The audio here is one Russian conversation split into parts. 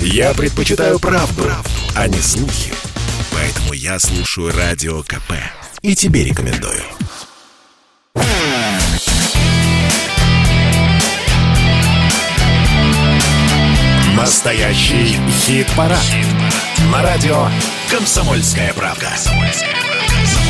Я предпочитаю правду, правду, а не слухи. Поэтому я слушаю Радио КП. И тебе рекомендую. Настоящий хит-парад. Хит На радио «Комсомольская правда». «Комсомольская правда».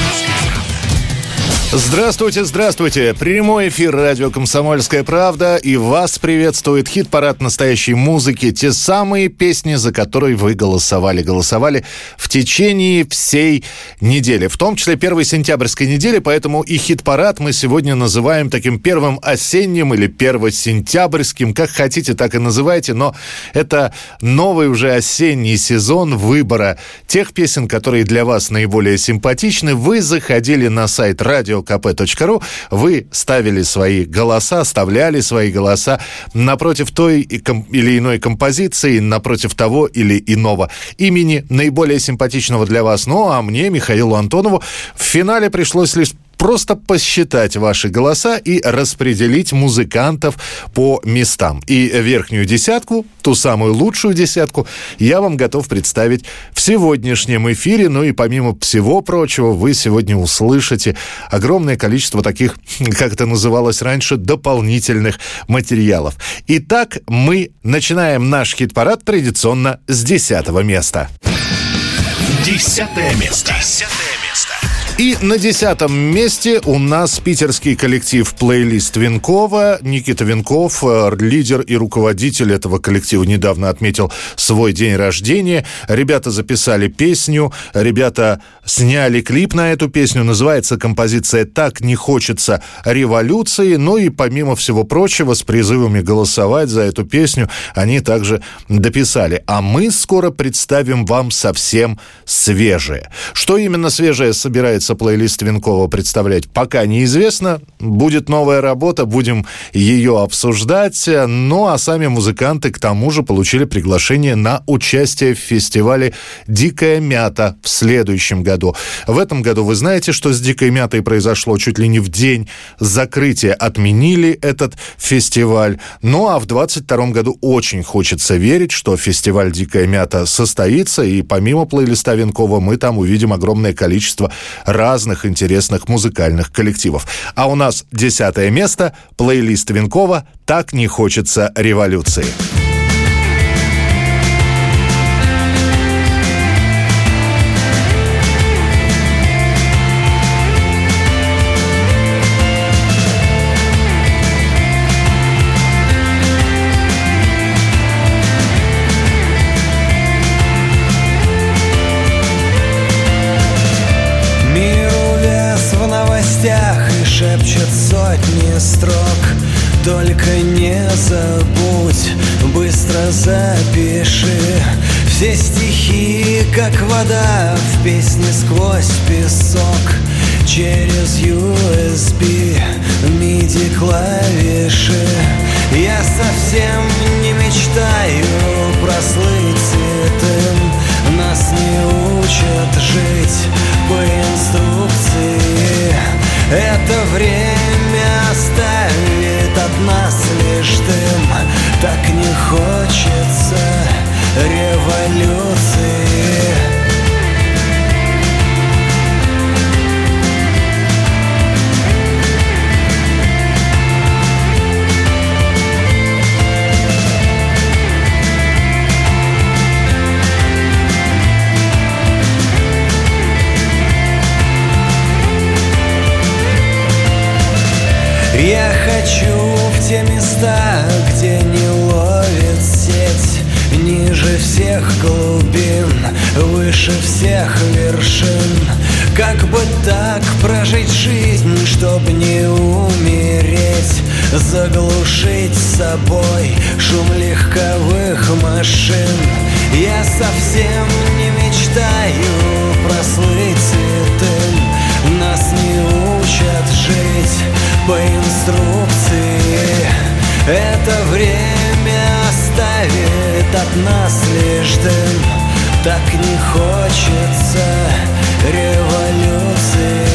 Здравствуйте, здравствуйте. Прямой эфир радио «Комсомольская правда» и вас приветствует хит-парад настоящей музыки. Те самые песни, за которые вы голосовали. Голосовали в течение всей недели, в том числе первой сентябрьской недели, поэтому и хит-парад мы сегодня называем таким первым осенним или первосентябрьским, как хотите, так и называйте, но это новый уже осенний сезон выбора тех песен, которые для вас наиболее симпатичны. Вы заходили на сайт радио radiokp.ru вы ставили свои голоса, оставляли свои голоса напротив той или иной композиции, напротив того или иного имени, наиболее симпатичного для вас. Ну, а мне, Михаилу Антонову, в финале пришлось лишь просто посчитать ваши голоса и распределить музыкантов по местам. И верхнюю десятку, ту самую лучшую десятку, я вам готов представить в сегодняшнем эфире. Ну и помимо всего прочего, вы сегодня услышите огромное количество таких, как это называлось раньше, дополнительных материалов. Итак, мы начинаем наш хит-парад традиционно с десятого места. Десятое место. Десятое и на десятом месте у нас питерский коллектив «Плейлист Винкова». Никита Винков, э, лидер и руководитель этого коллектива, недавно отметил свой день рождения. Ребята записали песню, ребята сняли клип на эту песню. Называется композиция «Так не хочется революции». Ну и помимо всего прочего, с призывами голосовать за эту песню они также дописали. А мы скоро представим вам совсем свежее. Что именно свежее собирается собирается плейлист Винкова представлять, пока неизвестно. Будет новая работа, будем ее обсуждать. Ну, а сами музыканты, к тому же, получили приглашение на участие в фестивале «Дикая мята» в следующем году. В этом году вы знаете, что с «Дикой мятой» произошло чуть ли не в день закрытия. Отменили этот фестиваль. Ну, а в 22 году очень хочется верить, что фестиваль «Дикая мята» состоится, и помимо плейлиста Винкова мы там увидим огромное количество разных интересных музыкальных коллективов. А у нас десятое место, плейлист Винкова «Так не хочется революции». Только не забудь, быстро запиши. Все стихи, как вода в песне сквозь песок Через USB, MIDI клавиши. Я совсем не мечтаю прослыть цветом Нас не учат жить по инструкции Это время оставить от нас лишь дым. Так не хочется революции выше всех вершин. Как бы так прожить жизнь, чтоб не умереть? Заглушить собой шум легковых машин. Я совсем не мечтаю прослыть святым Нас не учат жить по инструкции. Это время оставит от нас лишь дым Так не хочется революции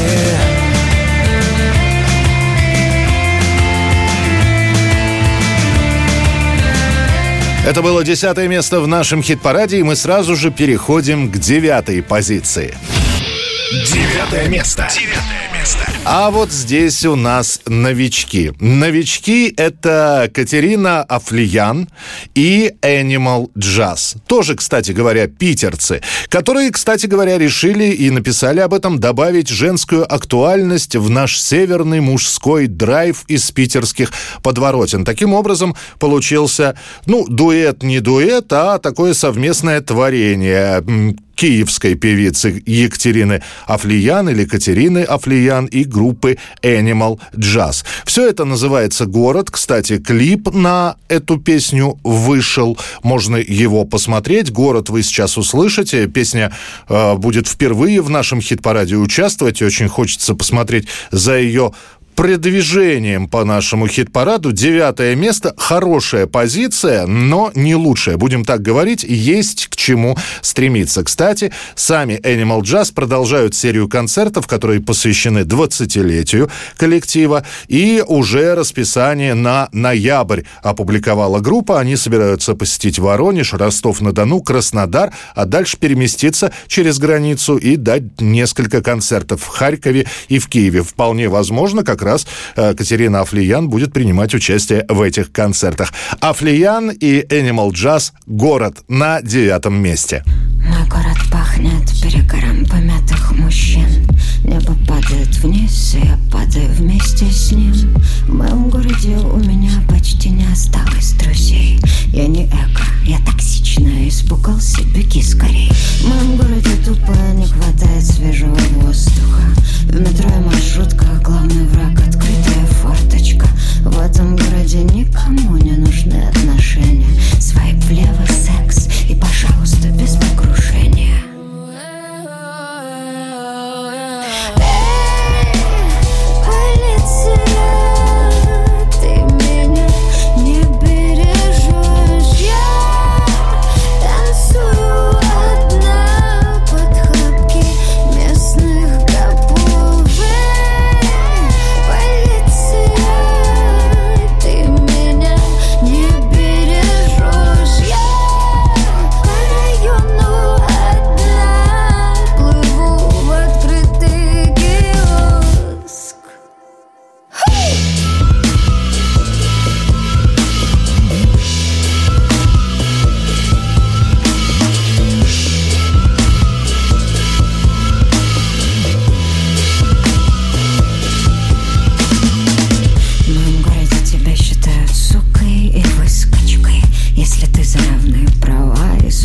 Это было десятое место в нашем хит-параде, и мы сразу же переходим к девятой позиции. Девятое место. Девятое. А вот здесь у нас новички. Новички — это Катерина Афлиян и Animal Jazz. Тоже, кстати говоря, питерцы, которые, кстати говоря, решили и написали об этом добавить женскую актуальность в наш северный мужской драйв из питерских подворотен. Таким образом, получился, ну, дуэт не дуэт, а такое совместное творение киевской певицы Екатерины Афлиян или Катерины Афлиян и группы Animal Jazz. Все это называется «Город». Кстати, клип на эту песню вышел. Можно его посмотреть. «Город» вы сейчас услышите. Песня э, будет впервые в нашем хит-параде участвовать. И очень хочется посмотреть за ее продвижением по нашему хит-параду. Девятое место. Хорошая позиция, но не лучшая. Будем так говорить, есть к чему стремиться. Кстати, сами Animal Jazz продолжают серию концертов, которые посвящены 20-летию коллектива. И уже расписание на ноябрь опубликовала группа. Они собираются посетить Воронеж, Ростов-на-Дону, Краснодар, а дальше переместиться через границу и дать несколько концертов в Харькове и в Киеве. Вполне возможно, как раз э, Катерина Афлиян будет принимать участие в этих концертах. Афлиян и Animal Jazz «Город» на девятом месте. Мой город пахнет перегором помятых мужчин. Небо падает вниз, и я падаю вместе с ним. В моем городе у меня почти не осталось друзей. Я не эко, я токсичная, испугался, беги скорей. В моем городе тупо не хватает свежего воздуха. В метро и маршрутках главный враг открытая форточка. В этом городе никому не нужны отношения. Свайп влево, секс и, пожалуйста, без покрушения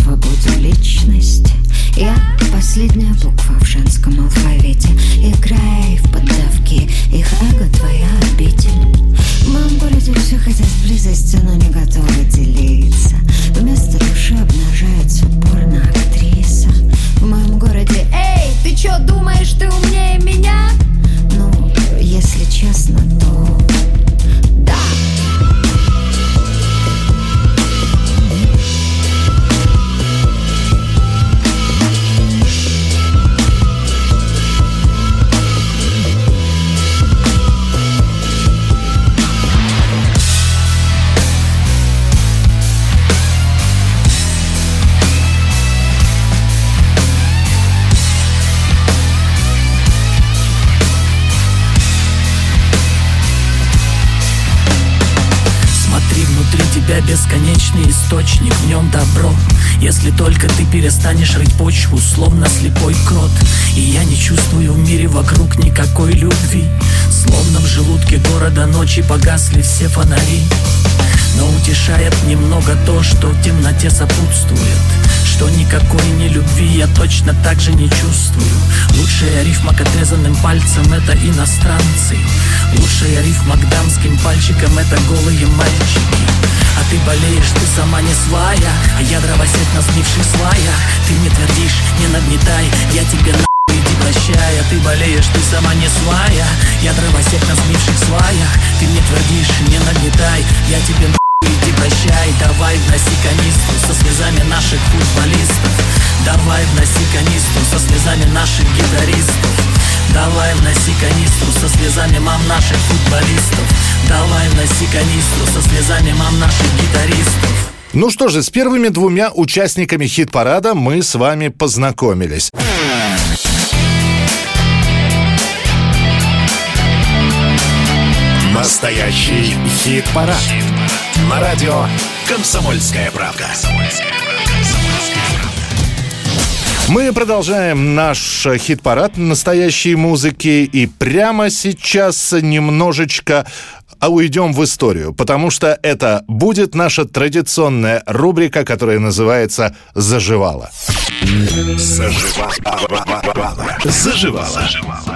свободу личности Я последняя буква в женском алфавите. Играй в поддавки, их эго твоя обитель. В моем городе все хотят близости, но не готовы делиться. Вместо души обнажается порно-актриса В моем городе Эй, ты чё, думаешь, ты умнее бесконечный источник, в нем добро. Если только ты перестанешь рыть почву, словно слепой крот. И я не чувствую в мире вокруг никакой любви. Словно в желудке города ночи погасли все фонари. Но утешает немного то, что в темноте сопутствует что никакой не любви я точно так же не чувствую. Лучшая рифма к отрезанным пальцам это иностранцы. Лучшая рифма к дамским пальчикам это голые мальчики. А ты болеешь, ты сама не свая А я дровосек на сгнивших сваях Ты не твердишь, не нагнетай, я тебе нахуй иди прощай. А ты болеешь, ты сама не свая Я дровосек на сгнивших сваях Ты мне твердишь, не нагнетай, я тебе Иди прощай, давай вноси канистру со слезами наших футболистов Давай вноси канистру со слезами наших гитаристов Давай вноси канистру со слезами мам наших футболистов Давай вноси канистру со слезами мам наших гитаристов Ну что же, с первыми двумя участниками хит-парада мы с вами познакомились. Настоящий хит-парад. На радио «Комсомольская правка». Мы продолжаем наш хит-парад настоящей музыки. И прямо сейчас немножечко а уйдем в историю, потому что это будет наша традиционная рубрика, которая называется «Заживала». Заживала. Заживала.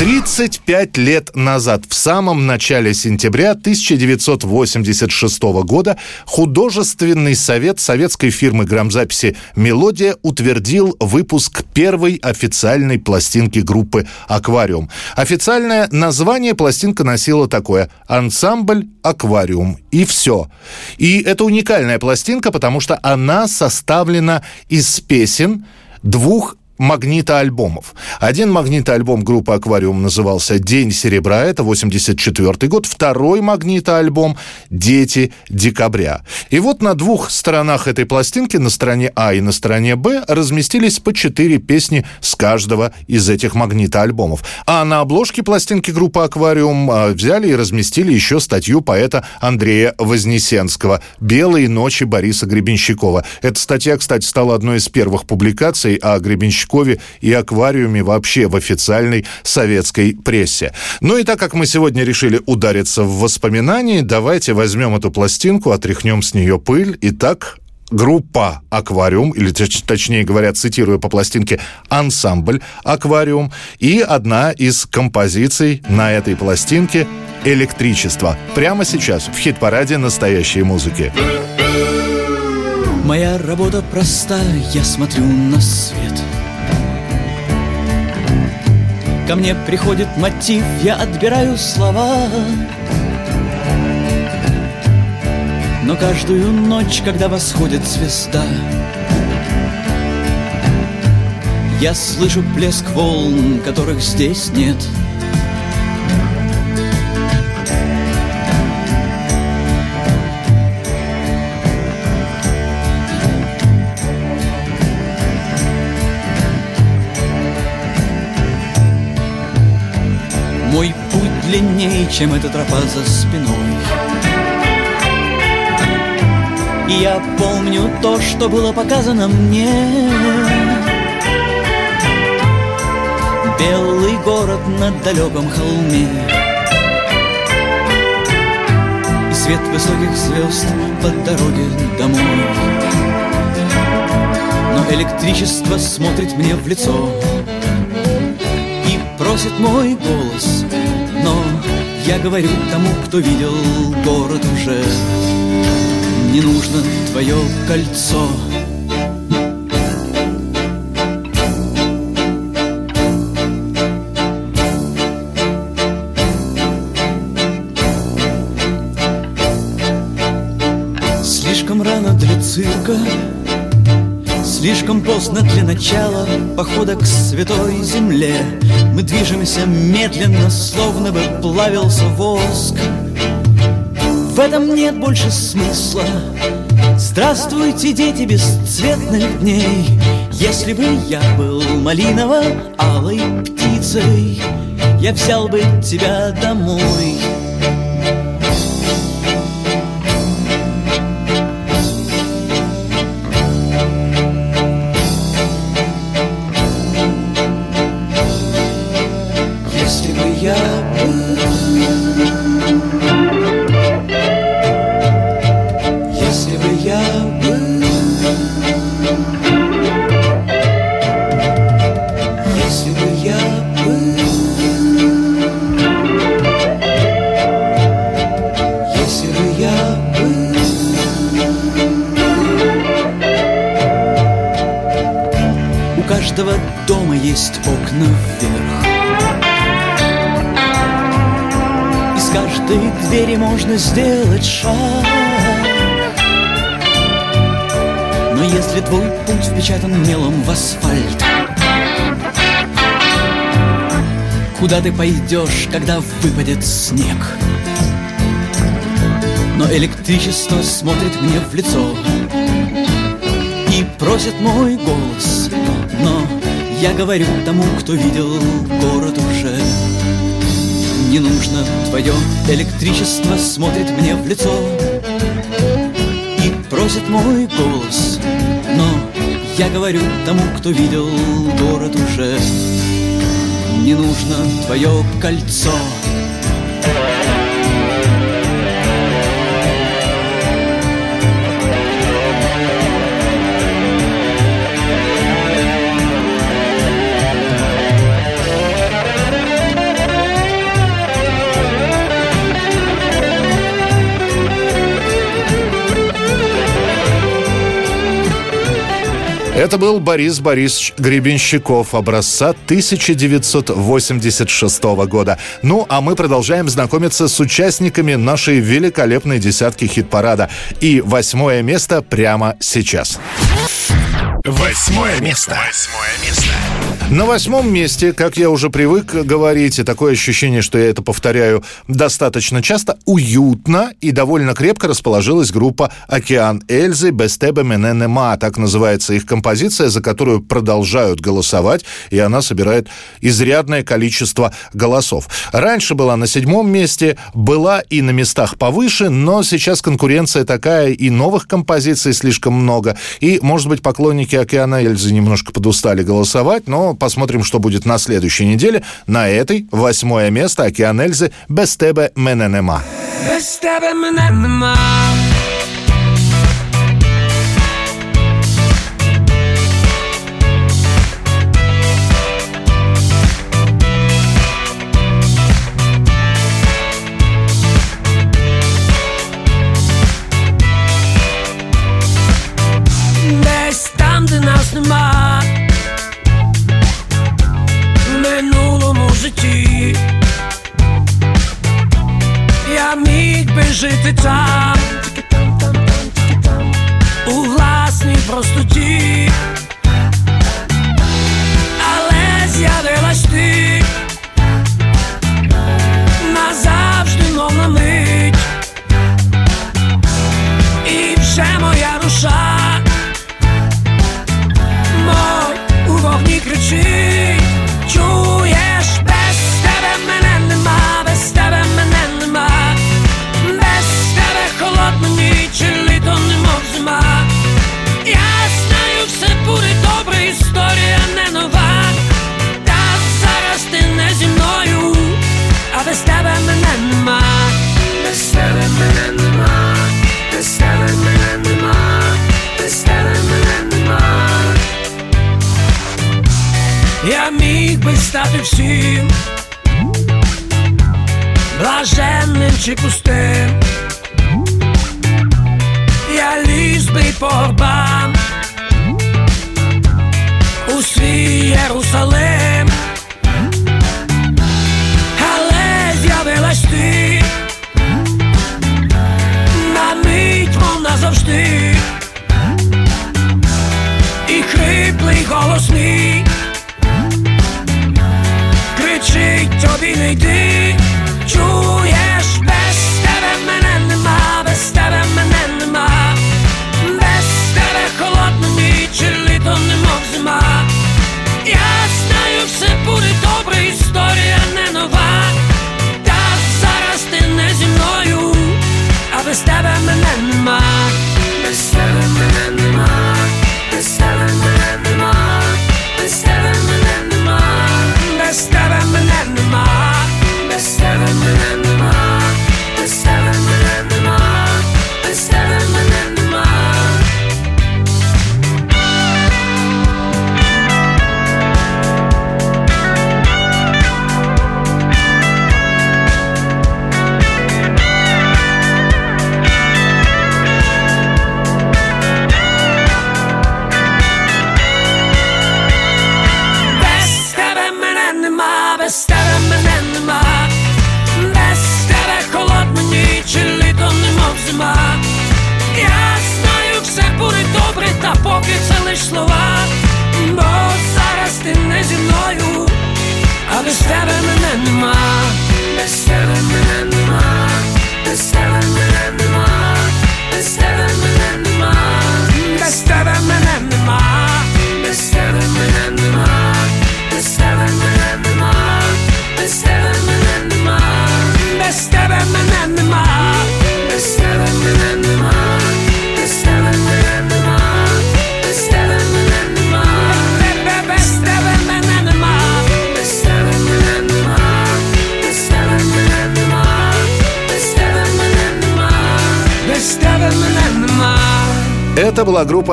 35 лет назад, в самом начале сентября 1986 года, художественный совет советской фирмы грамзаписи «Мелодия» утвердил выпуск первой официальной пластинки группы «Аквариум». Официальное название пластинка носила такое «Ансамбль Аквариум». И все. И это уникальная пластинка, потому что она составлена из песен двух магнитоальбомов. Один магнитоальбом группы «Аквариум» назывался «День серебра», это 84 год. Второй магнитоальбом «Дети декабря». И вот на двух сторонах этой пластинки, на стороне А и на стороне Б, разместились по четыре песни с каждого из этих магнитоальбомов. А на обложке пластинки группы «Аквариум» а, взяли и разместили еще статью поэта Андрея Вознесенского «Белые ночи» Бориса Гребенщикова. Эта статья, кстати, стала одной из первых публикаций о Гребенщикове Пскове и аквариуме вообще в официальной советской прессе. Ну и так как мы сегодня решили удариться в воспоминания, давайте возьмем эту пластинку, отряхнем с нее пыль. Итак, группа «Аквариум», или точнее говоря, цитируя по пластинке, ансамбль «Аквариум», и одна из композиций на этой пластинке «Электричество». Прямо сейчас в хит-параде настоящей музыки. Моя работа проста, я смотрю на свет – Ко мне приходит мотив, я отбираю слова. Но каждую ночь, когда восходит звезда Я слышу плеск волн, которых здесь нет — Мой путь длиннее, чем эта тропа за спиной. И я помню то, что было показано мне. Белый город на далеком холме. И свет высоких звезд по дороге домой. Но электричество смотрит мне в лицо просит мой голос Но я говорю тому, кто видел город уже. Не нужно твое кольцо. Слишком рано для цирка Слишком поздно для начала похода к святой земле. Мы движемся медленно, словно бы плавился воск. В этом нет больше смысла. Здравствуйте, дети бесцветных дней. Если бы я был малиново-алой птицей Я взял бы тебя домой можно сделать шаг. Но если твой путь впечатан мелом в асфальт Куда ты пойдешь, когда выпадет снег? Но электричество смотрит мне в лицо И просит мой голос. Но я говорю тому, кто видел город уже Не нужно. Твое электричество смотрит мне в лицо И просит мой голос. Но я говорю тому, кто видел город уже. Не нужно твое кольцо Это был Борис Борисович Гребенщиков образца 1986 года. Ну, а мы продолжаем знакомиться с участниками нашей великолепной десятки хит-парада. И восьмое место прямо сейчас. Восьмое место. Восьмое место. На восьмом месте, как я уже привык говорить, и такое ощущение, что я это повторяю достаточно часто, уютно и довольно крепко расположилась группа «Океан Эльзы» «Бестебе Мененема». Так называется их композиция, за которую продолжают голосовать, и она собирает изрядное количество голосов. Раньше была на седьмом месте, была и на местах повыше, но сейчас конкуренция такая, и новых композиций слишком много, и, может быть, поклонники «Океана Эльзы» немножко подустали голосовать, но посмотрим, что будет на следующей неделе. На этой восьмое место «Океан Эльзы» «Без тебе мене нема». Без тебе мене нема.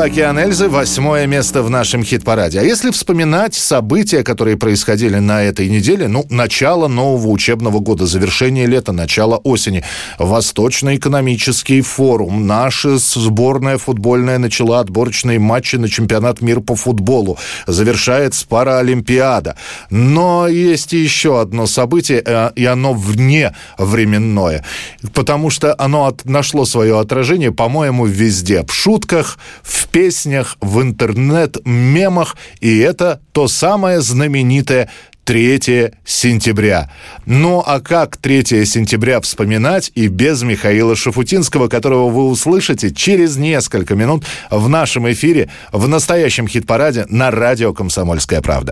«Океан Эльзы», восьмое место в нашем хит-параде. А если вспоминать события, которые происходили на этой неделе, ну, начало нового учебного года, завершение лета, начало осени, Восточный экономический форум, наша сборная футбольная начала отборочные матчи на чемпионат мира по футболу, завершается Паралимпиада. Но есть еще одно событие, э, и оно вне временное, потому что оно от, нашло свое отражение, по-моему, везде. В шутках, в песнях, в интернет-мемах. И это то самое знаменитое 3 сентября. Ну а как 3 сентября вспоминать и без Михаила Шафутинского, которого вы услышите через несколько минут в нашем эфире в настоящем хит-параде на радио «Комсомольская правда».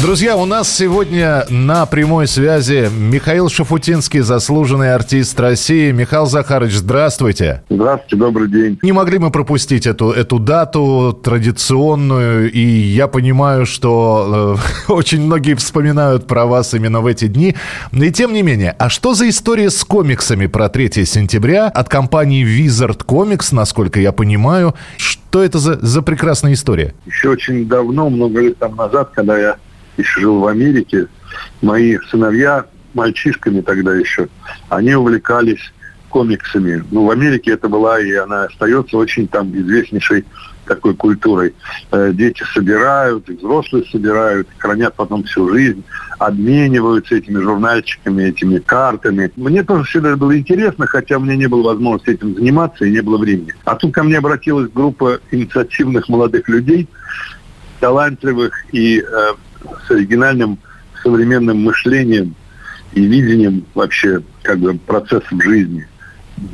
Друзья, у нас сегодня на прямой связи Михаил Шафутинский, заслуженный артист России. Михаил Захарович, здравствуйте. Здравствуйте, добрый день. Не могли мы пропустить эту, эту дату традиционную, и я понимаю, что э, очень многие вспоминают про вас именно в эти дни. И тем не менее, а что за история с комиксами про 3 сентября от компании Wizard Comics, насколько я понимаю? Что это за, за прекрасная история? Еще очень давно, много лет там назад, когда я еще жил в Америке, мои сыновья, мальчишками тогда еще, они увлекались комиксами. Ну, в Америке это была, и она остается очень там известнейшей такой культурой. Э, дети собирают, и взрослые собирают, хранят потом всю жизнь, обмениваются этими журнальчиками, этими картами. Мне тоже всегда было интересно, хотя у меня не было возможности этим заниматься и не было времени. А тут ко мне обратилась группа инициативных молодых людей, талантливых и э, с оригинальным современным мышлением и видением вообще как бы процессов жизни,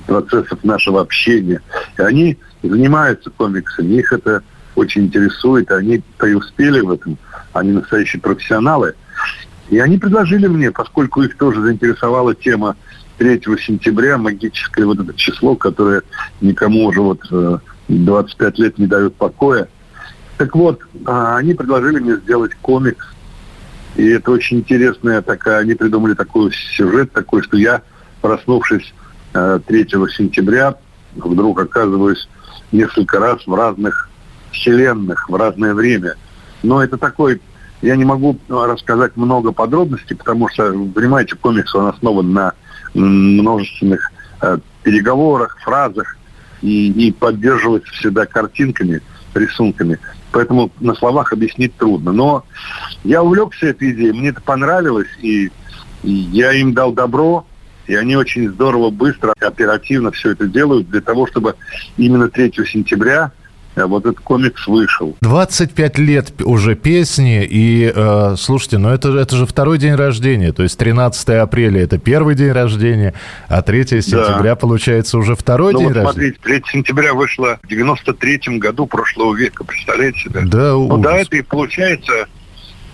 процессов нашего общения. И они занимаются комиксами, их это очень интересует, они преуспели в этом, они настоящие профессионалы. И они предложили мне, поскольку их тоже заинтересовала тема 3 сентября, магическое вот это число, которое никому уже вот 25 э, лет не дает покоя, так вот, а, они предложили мне сделать комикс. И это очень интересная такая, они придумали такой сюжет такой, что я, проснувшись 3 э, сентября, вдруг оказываюсь несколько раз в разных вселенных, в разное время. Но это такой, я не могу рассказать много подробностей, потому что, понимаете, комикс, он основан на множественных э, переговорах, фразах и, и поддерживается всегда картинками, рисунками. Поэтому на словах объяснить трудно. Но я увлекся этой идеей, мне это понравилось, и, я им дал добро, и они очень здорово, быстро, оперативно все это делают для того, чтобы именно 3 сентября вот этот комикс вышел. 25 лет уже песни, и э, слушайте, ну это, это же второй день рождения, то есть 13 апреля это первый день рождения, а 3 сентября да. получается уже второй ну, день вот рождения. смотрите, 3 сентября вышло в 93 году прошлого века, представляете себе? Да, Ну да, это и получается,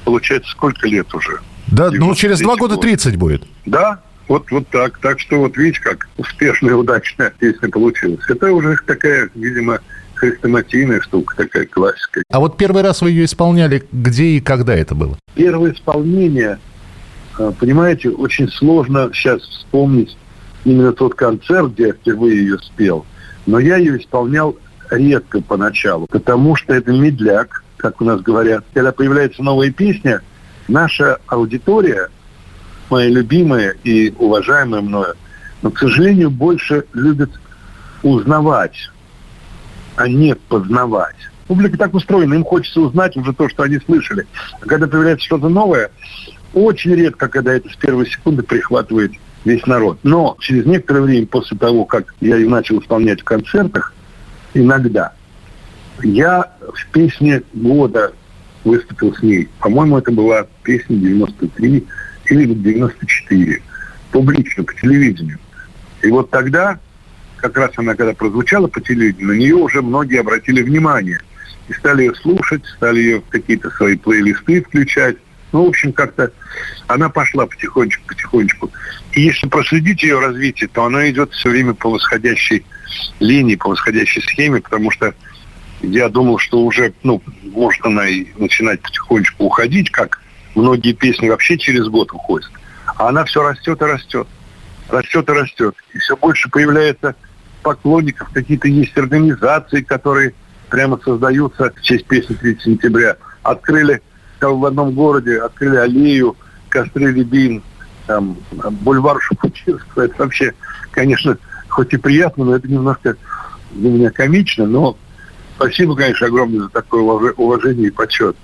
получается сколько лет уже? Да, ну через два года 30 будет. Да, вот, вот так. Так что вот видите, как успешная и удачная песня получилась. Это уже такая, видимо, хрестоматийная штука, такая классика. А вот первый раз вы ее исполняли, где и когда это было? Первое исполнение, а, понимаете, очень сложно сейчас вспомнить именно тот концерт, где я впервые ее спел. Но я ее исполнял редко поначалу, потому что это медляк, как у нас говорят. Когда появляется новая песня, наша аудитория, моя любимая и уважаемая мною, но, к сожалению, больше любит узнавать а не познавать. Публика так устроена, им хочется узнать уже то, что они слышали. А когда появляется что-то новое, очень редко, когда это с первой секунды прихватывает весь народ. Но через некоторое время после того, как я ее начал исполнять в концертах, иногда, я в песне года выступил с ней. По-моему, это была песня 93 или 94. Публично, по телевидению. И вот тогда как раз она когда прозвучала по телевидению, на нее уже многие обратили внимание. И стали ее слушать, стали ее в какие-то свои плейлисты включать. Ну, в общем, как-то она пошла потихонечку-потихонечку. И если проследить ее развитие, то она идет все время по восходящей линии, по восходящей схеме, потому что Я думал, что уже, ну, может она и начинать потихонечку уходить, как многие песни вообще через год уходят. А она все растет и растет. Растет и растет. И все больше появляется поклонников, какие-то есть организации, которые прямо создаются в честь песни 3 сентября. Открыли там, в одном городе, открыли аллею, костры Рябин, там, бульвар Шапутинского. Это вообще, конечно, хоть и приятно, но это немножко для меня комично, но спасибо, конечно, огромное за такое уважение и почет.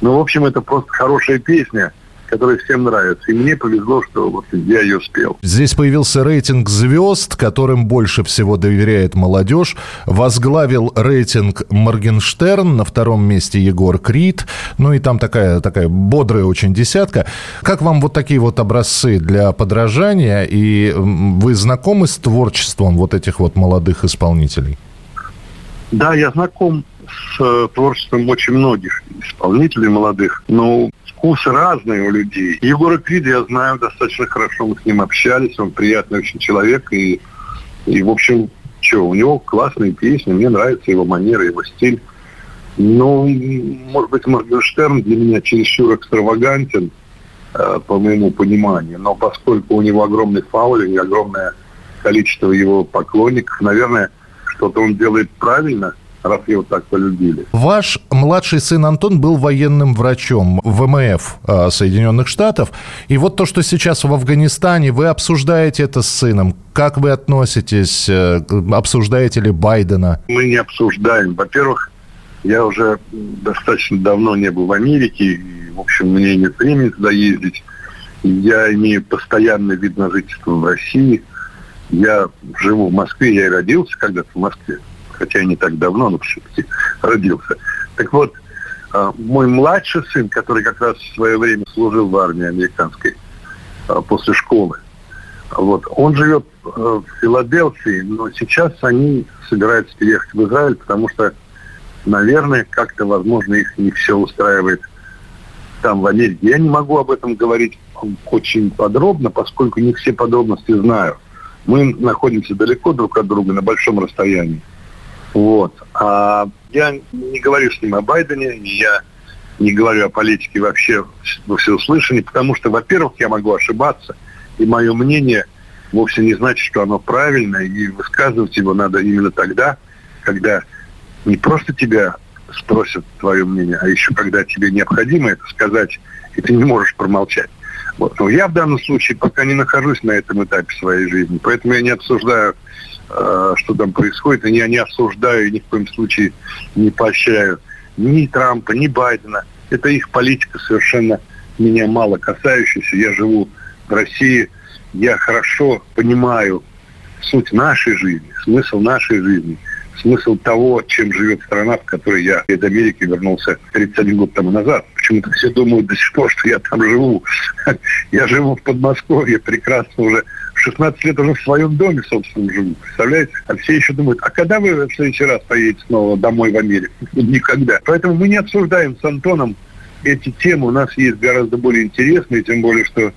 Ну, в общем, это просто хорошая песня – которая всем нравится. И мне повезло, что вот я ее спел. Здесь появился рейтинг звезд, которым больше всего доверяет молодежь. Возглавил рейтинг Моргенштерн, на втором месте Егор Крид. Ну и там такая, такая бодрая очень десятка. Как вам вот такие вот образцы для подражания? И вы знакомы с творчеством вот этих вот молодых исполнителей? Да, я знаком с э, творчеством очень многих исполнителей молодых. Но вкусы разные у людей. Егора Крида я знаю достаточно хорошо, мы с ним общались, он приятный очень человек, и, и в общем, что, у него классные песни, мне нравится его манера, его стиль. Ну, может быть, Моргенштерн для меня чересчур экстравагантен, э, по моему пониманию, но поскольку у него огромный фаулинг, огромное количество его поклонников, наверное, что-то он делает правильно – раз его так полюбили. Ваш младший сын Антон был военным врачом в МФ э, Соединенных Штатов. И вот то, что сейчас в Афганистане, вы обсуждаете это с сыном. Как вы относитесь? Э, обсуждаете ли Байдена? Мы не обсуждаем. Во-первых, я уже достаточно давно не был в Америке. И, в общем, мне нет времени туда ездить. Я имею постоянный вид на жительство в России. Я живу в Москве, я и родился когда-то в Москве хотя и не так давно, но все-таки родился. Так вот, а, мой младший сын, который как раз в свое время служил в армии американской а, после школы, вот, он живет а, в Филадельфии, но сейчас они собираются переехать в Израиль, потому что, наверное, как-то, возможно, их не все устраивает там, в Америке. Я не могу об этом говорить очень подробно, поскольку не все подробности знаю. Мы находимся далеко друг от друга, на большом расстоянии. Вот. А я не говорю с ним о Байдене, я не говорю о политике вообще во всеуслышании, потому что, во-первых, я могу ошибаться, и мое мнение вовсе не значит, что оно правильное, и высказывать его надо именно тогда, когда не просто тебя спросят твое мнение, а еще когда тебе необходимо это сказать, и ты не можешь промолчать. Вот. Но я в данном случае пока не нахожусь на этом этапе своей жизни, поэтому я не обсуждаю что там происходит. И я не осуждаю, ни в коем случае не поощряю ни Трампа, ни Байдена. Это их политика совершенно меня мало касающаяся. Я живу в России, я хорошо понимаю суть нашей жизни, смысл нашей жизни, смысл того, чем живет страна, в которой я из Америки вернулся 31 год тому назад. Почему-то все думают до сих пор, что я там живу. Я живу в Подмосковье, прекрасно уже 16 лет уже в своем доме, собственно, живу. Представляете? А все еще думают, а когда вы в следующий раз поедете снова домой в Америку? Никогда. Поэтому мы не обсуждаем с Антоном эти темы. У нас есть гораздо более интересные, тем более, что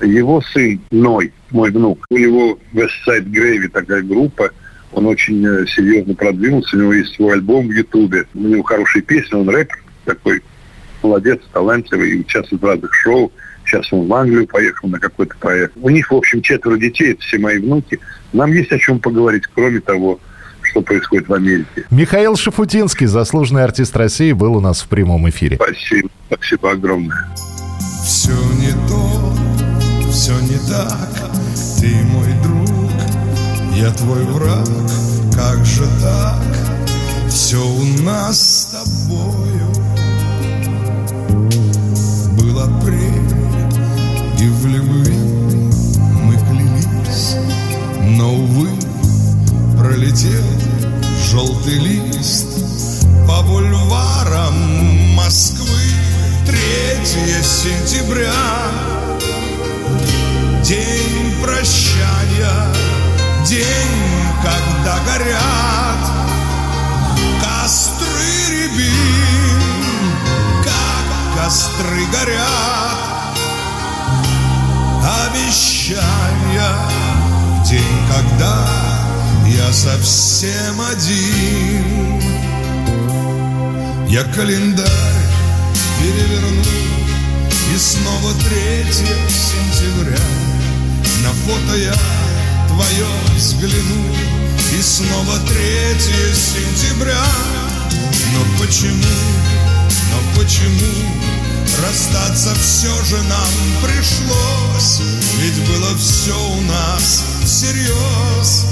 его сын Ной, мой внук, у него West Side Gravy такая группа, он очень э, серьезно продвинулся, у него есть свой альбом в Ютубе, у него хорошие песни, он рэпер такой, молодец, талантливый, участвует в разных шоу. Сейчас он в Англию поехал на какой-то проект. У них, в общем, четверо детей, это все мои внуки. Нам есть о чем поговорить, кроме того, что происходит в Америке. Михаил Шафутинский, заслуженный артист России, был у нас в прямом эфире. Спасибо, спасибо огромное. Все не то, все не так, ты мой друг, я твой враг, как же так? Все у нас с тобою был апрель и в любви мы клялись, но, увы, пролетел желтый лист по бульварам Москвы. 3 сентября, день прощания, день, когда горят костры рябин, как костры горят обещания День, когда я совсем один. Я календарь переверну И снова 3 сентября. На фото я твое взгляну. И снова 3 сентября. Но почему, но почему Расстаться все же нам пришлось? Ведь было все у нас всерьез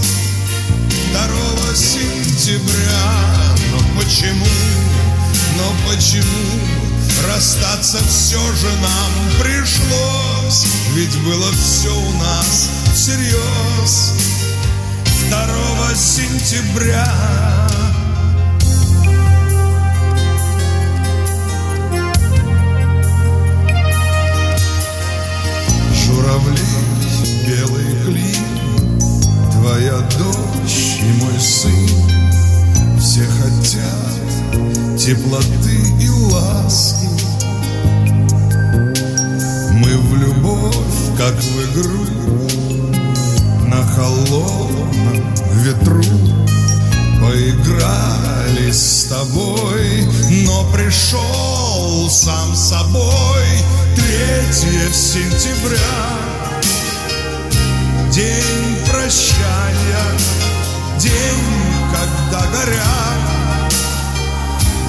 2 сентября. Но почему, но почему Расстаться все же нам пришлось Ведь было все у нас всерьез 2 сентября. Журавли, белый клин, Твоя дочь и мой сын. Все хотят теплоты и ласки. Мы в любовь, как в игру На холодном ветру Поиграли с тобой, но пришел сам собой Третье сентября. День прощания, день, когда горят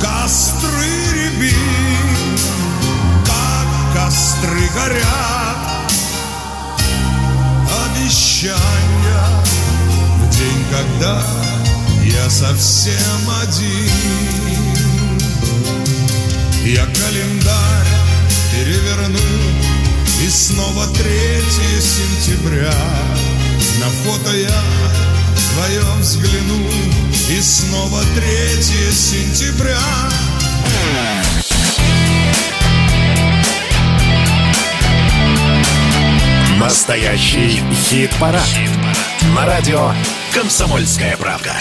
Костры рябин, как костры горят. Обещания в день, когда я совсем один. Я календарь переверну И снова 3 сентября. На фото я вдвоем взгляну И снова 3 сентября Настоящий хит-парад. На радио «Комсомольская правда».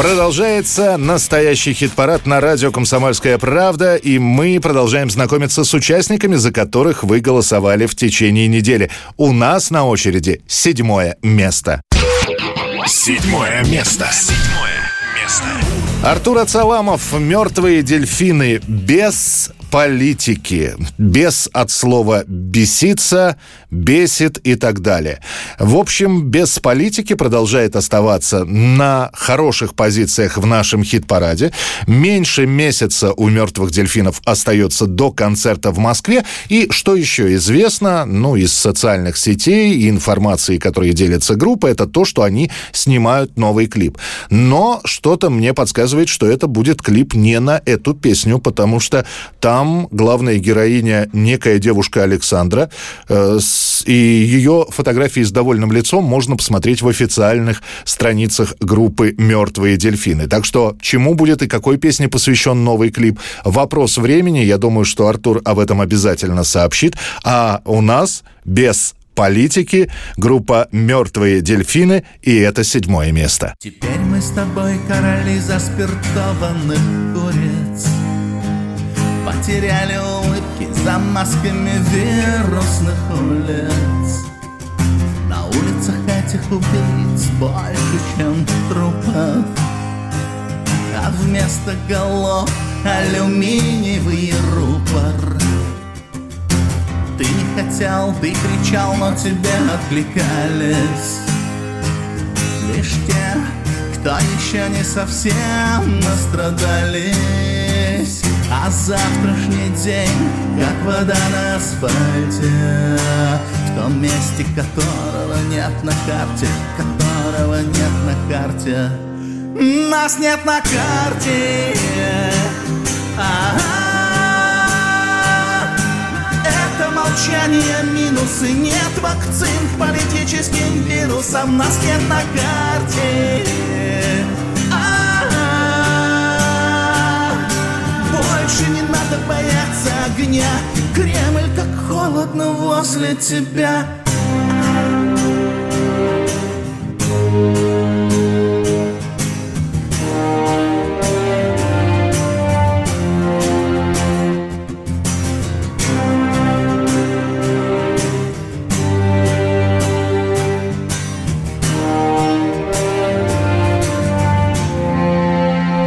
Продолжается настоящий хит-парад на радио «Комсомольская правда», и мы продолжаем знакомиться с участниками, за которых вы голосовали в течение недели. У нас на очереди седьмое место. Седьмое место. Седьмое место. Артур Ацаламов «Мертвые дельфины» без политики, без от слова «беситься», «бесит» и так далее. В общем, без политики продолжает оставаться на хороших позициях в нашем хит-параде. Меньше месяца у «Мертвых дельфинов» остается до концерта в Москве. И что еще известно, ну, из социальных сетей и информации, которые делятся группа, это то, что они снимают новый клип. Но что-то мне подсказывает, что это будет клип не на эту песню, потому что там главная героиня некая девушка Александра, э, и ее фотографии с довольным лицом можно посмотреть в официальных страницах группы «Мертвые дельфины». Так что чему будет и какой песне посвящен новый клип? Вопрос времени. Я думаю, что Артур об этом обязательно сообщит. А у нас без политики, группа «Мертвые дельфины», и это седьмое место. Теперь мы с тобой короли заспиртованных куриц Потеряли улыбки за масками вирусных улиц. На улицах этих убийц больше, чем трупов. А вместо голов алюминиевый рупор. Ты не хотел, ты кричал, но тебе откликались Лишь те, кто еще не совсем настрадались А завтрашний день, как вода на асфальте. В том месте, которого нет на карте Которого нет на карте. Нас нет на карте. Это молчание минусы Нет вакцин к политическим вирусам Нас нет на карте Больше не надо бояться огня. Кремль как холодно возле тебя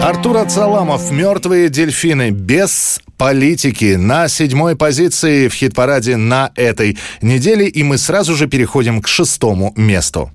Артур Город Саламов, мертвые дельфины, без политики на седьмой позиции в хит-параде на этой неделе. И мы сразу же переходим к шестому месту.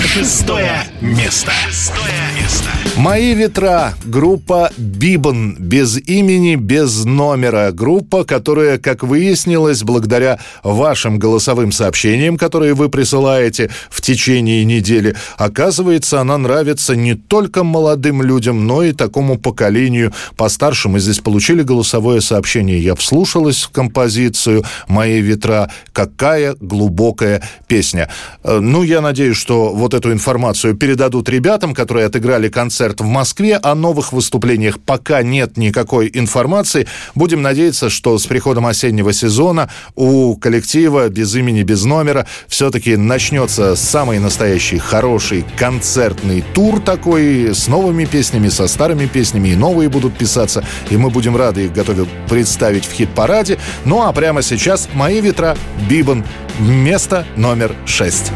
Шестое место. Шестое место. Мои ветра. Группа Бибан. Без имени, без номера. Группа, которая, как выяснилось, благодаря вашим голосовым сообщениям, которые вы присылаете в течение недели, оказывается, она нравится не только молодым людям, но и такому поколению постарше. Мы здесь получили голосовое сообщение. Я вслушалась в композицию «Мои ветра». Какая глубокая песня. Э, Ну, я надеюсь, что вот эту информацию передадут ребятам, которые отыграли концерт в Москве. О новых выступлениях пока нет никакой информации. Будем надеяться, что с приходом осеннего сезона у коллектива без имени, без номера все-таки начнется самый настоящий хороший концертный тур такой с новыми песнями, со старыми песнями, и новые будут писаться, и мы будем рады их готовы представить в хит-параде. Ну а прямо сейчас «Мои ветра», Бибан, место номер шесть.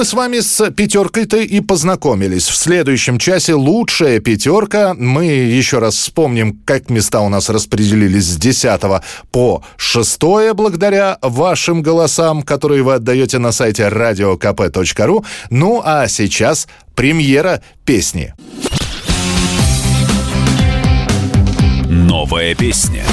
Мы с вами с пятеркой-то и познакомились. В следующем часе лучшая пятерка. Мы еще раз вспомним, как места у нас распределились с 10 по 6 благодаря вашим голосам, которые вы отдаете на сайте radiokp.ru. Ну а сейчас премьера песни. Новая песня.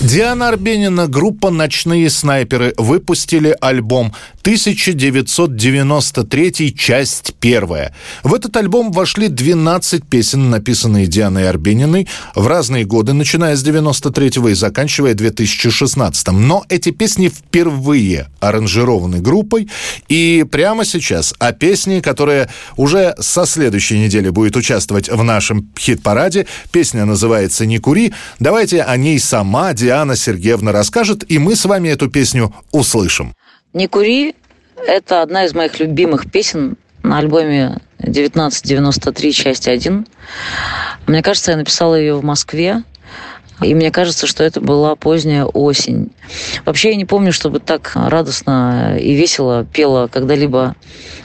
Диана Арбенина, группа «Ночные снайперы» выпустили альбом 1993, часть первая. В этот альбом вошли 12 песен, написанные Дианой Арбениной в разные годы, начиная с 93 и заканчивая 2016. Но эти песни впервые аранжированы группой. И прямо сейчас о песне, которая уже со следующей недели будет участвовать в нашем хит-параде. Песня называется «Не кури». Давайте о ней сама Диана Сергеевна расскажет, и мы с вами эту песню услышим. «Не кури» – это одна из моих любимых песен на альбоме 1993, часть 1. Мне кажется, я написала ее в Москве, и мне кажется, что это была поздняя осень. Вообще я не помню, чтобы так радостно и весело пела когда-либо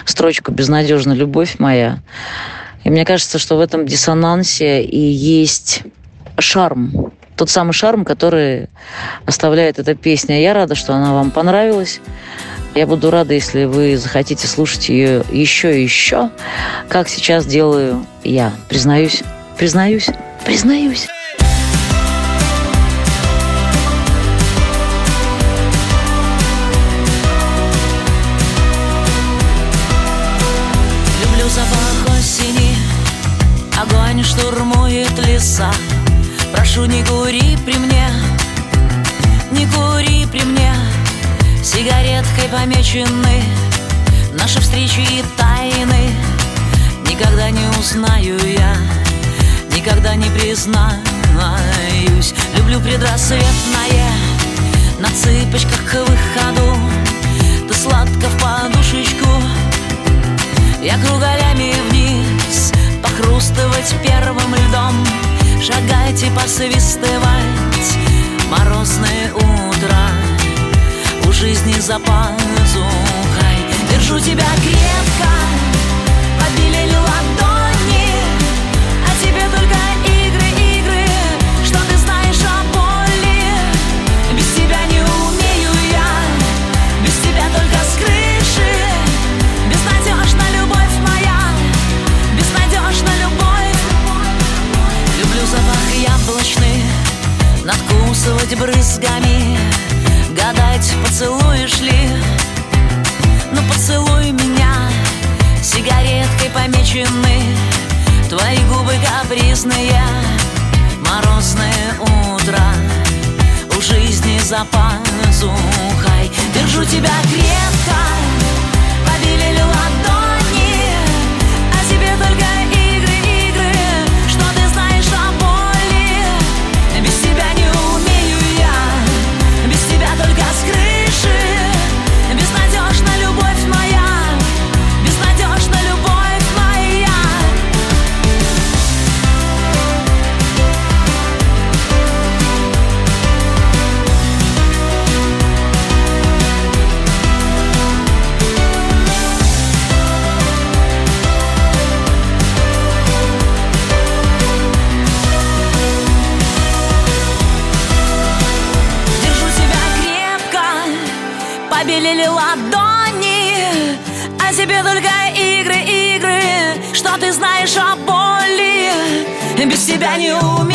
строчку «Безнадежна любовь моя». И мне кажется, что в этом диссонансе и есть шарм. Тот самый шарм, который оставляет эта песня. Я рада, что она вам понравилась. Я буду рада, если вы захотите слушать ее еще и еще, как сейчас делаю я. Признаюсь, признаюсь. признаюсь. Люблю запах осени, огонь штурмует леса. Прошу, не кури при мне, не кури при мне. Сигареткой помечены наши встречи и тайны. Никогда не узнаю я, никогда не признаюсь. Люблю предрассветное, на цыпочках к выходу. Ты сладко в подушечку, я кругалями вниз Похрустывать первым льдом Шагайте, посвистывать. Морозное утро У жизни за пазухой. Держу тебя крепко Надкусывать брызгами. Гадать, поцелуешь ли. Ну поцелуй меня. Сигареткой помечены Твои губы капризные. Морозное утро. У жизни за пазухой. Держу тебя крепко. Побелели ладони побелели ладони. А тебе только игры, игры Что ты знаешь о боли. Без тебя не умею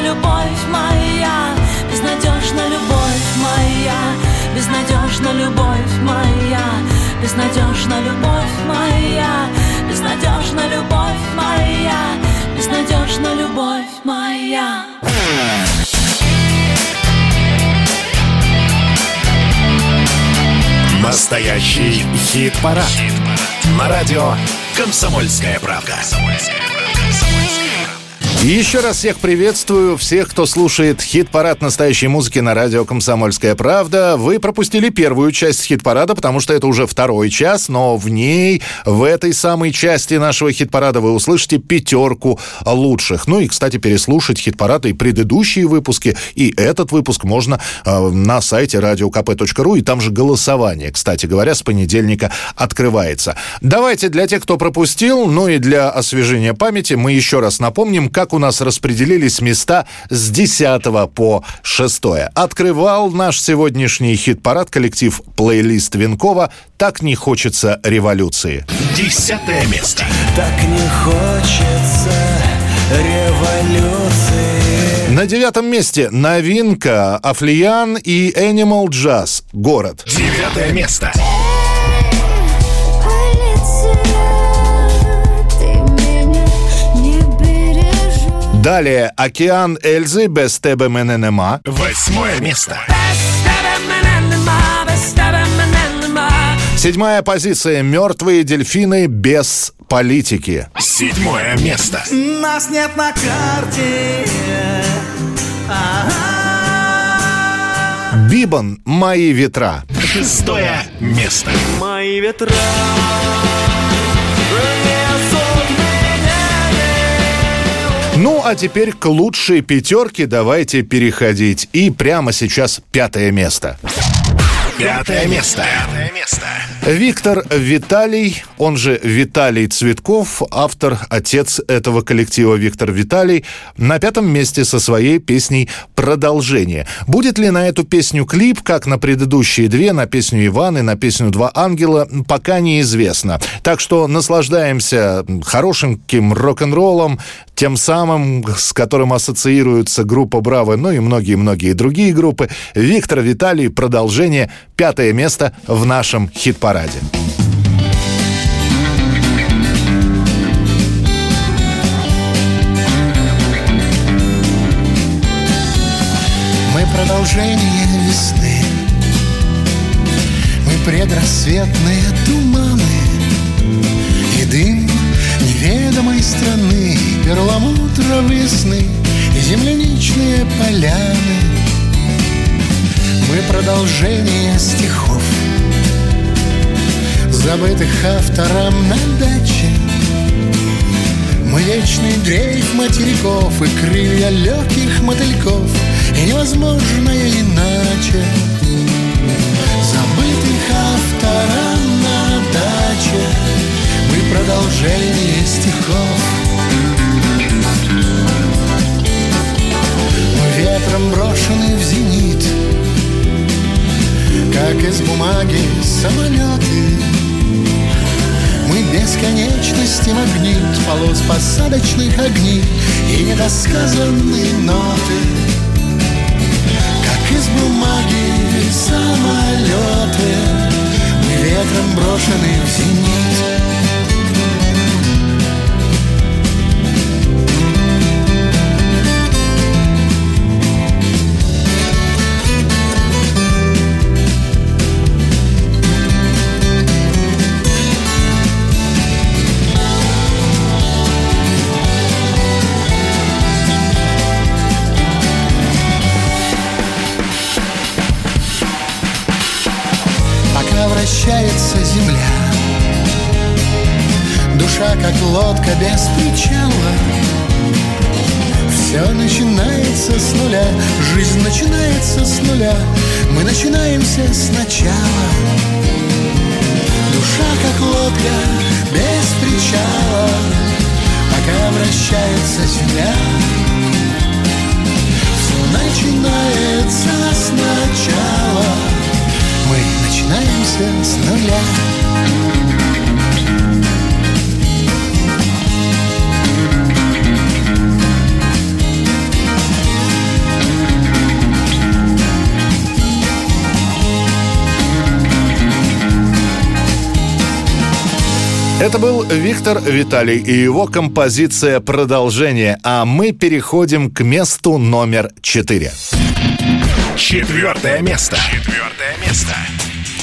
Безнадежна любовь моя Безнадежна любовь моя Безнадежна любовь моя Безнадежна любовь моя Безнадежна любовь моя Безнадежна любовь моя Настоящий хит-парад. На радио «Комсомольская правда». Еще раз всех приветствую, всех, кто слушает хит-парад настоящей музыки на радио «Комсомольская правда». Вы пропустили первую часть хит-парада, потому что это уже второй час, но в ней, в этой самой части нашего хит-парада вы услышите пятерку лучших. Ну и, кстати, переслушать хит-парад и предыдущие выпуски, и этот выпуск можно э, на сайте radiokp.ru, и там же голосование, кстати говоря, с понедельника открывается. Давайте для тех, кто пропустил, ну и для освежения памяти, мы еще раз напомним, как у нас распределились места с 10 по 6. Открывал наш сегодняшний хит-парад коллектив плейлист Винкова «Так не хочется революции». Десятое место. Так не хочется революции На девятом месте новинка Афлиян и Animal Jazz «Город». Девятое место. Далее «Океан Эльзы» без тебе мене нема. Восьмое место. Седьмая позиция «Мертвые дельфины без политики». Седьмое место. Нас нет на карте Бибан «Мои ветра». Шестое место. Мои ветра Ну, а теперь к лучшей пятерке давайте переходить. И прямо сейчас пятое место. Пятое место. Пятое место. Виктор Виталий, он же Виталий Цветков, автор, отец этого коллектива Виктор Виталий, на пятом месте со своей песней «Продолжение». Будет ли на эту песню клип, как на предыдущие две, на песню Иван и на песню «Два ангела», пока неизвестно. Так что наслаждаемся хорошеньким рок-н-роллом, тем самым, с которым ассоциируется группа «Браво», ну и многие-многие другие группы. Виктор Виталий, продолжение, пятое место в нашем хит-параде. Мы продолжение весны. Мы предрассветные туманы. И дым неведомой страны Перламутровые сны И земляничные поляны. Мы продолжение стихов Забытых автором на даче. Мы вечный дрейф материков И крылья легких мотыльков. И невозможное иначе. Забытых автором на даче. Мы продолжение стихов. Мы ветром брошены в зенит Как из бумаги самолеты мы бесконечности магнит Полос посадочных огней И недосказанные ноты. Как из бумаги самолеты Мы ветром брошены в зенит вращается земля. Душа, как лодка без причала. Все начинается с нуля Жизнь начинается с нуля. Мы начинаемся сначала. Душа, как лодка без причала. Пока вращается земля. Все начинается сначала Мы начинаемся с нуля Это был Виктор Виталий и его композиция «Продолжение», а мы переходим к месту номер четыре. Четвертое место. Четвертое место.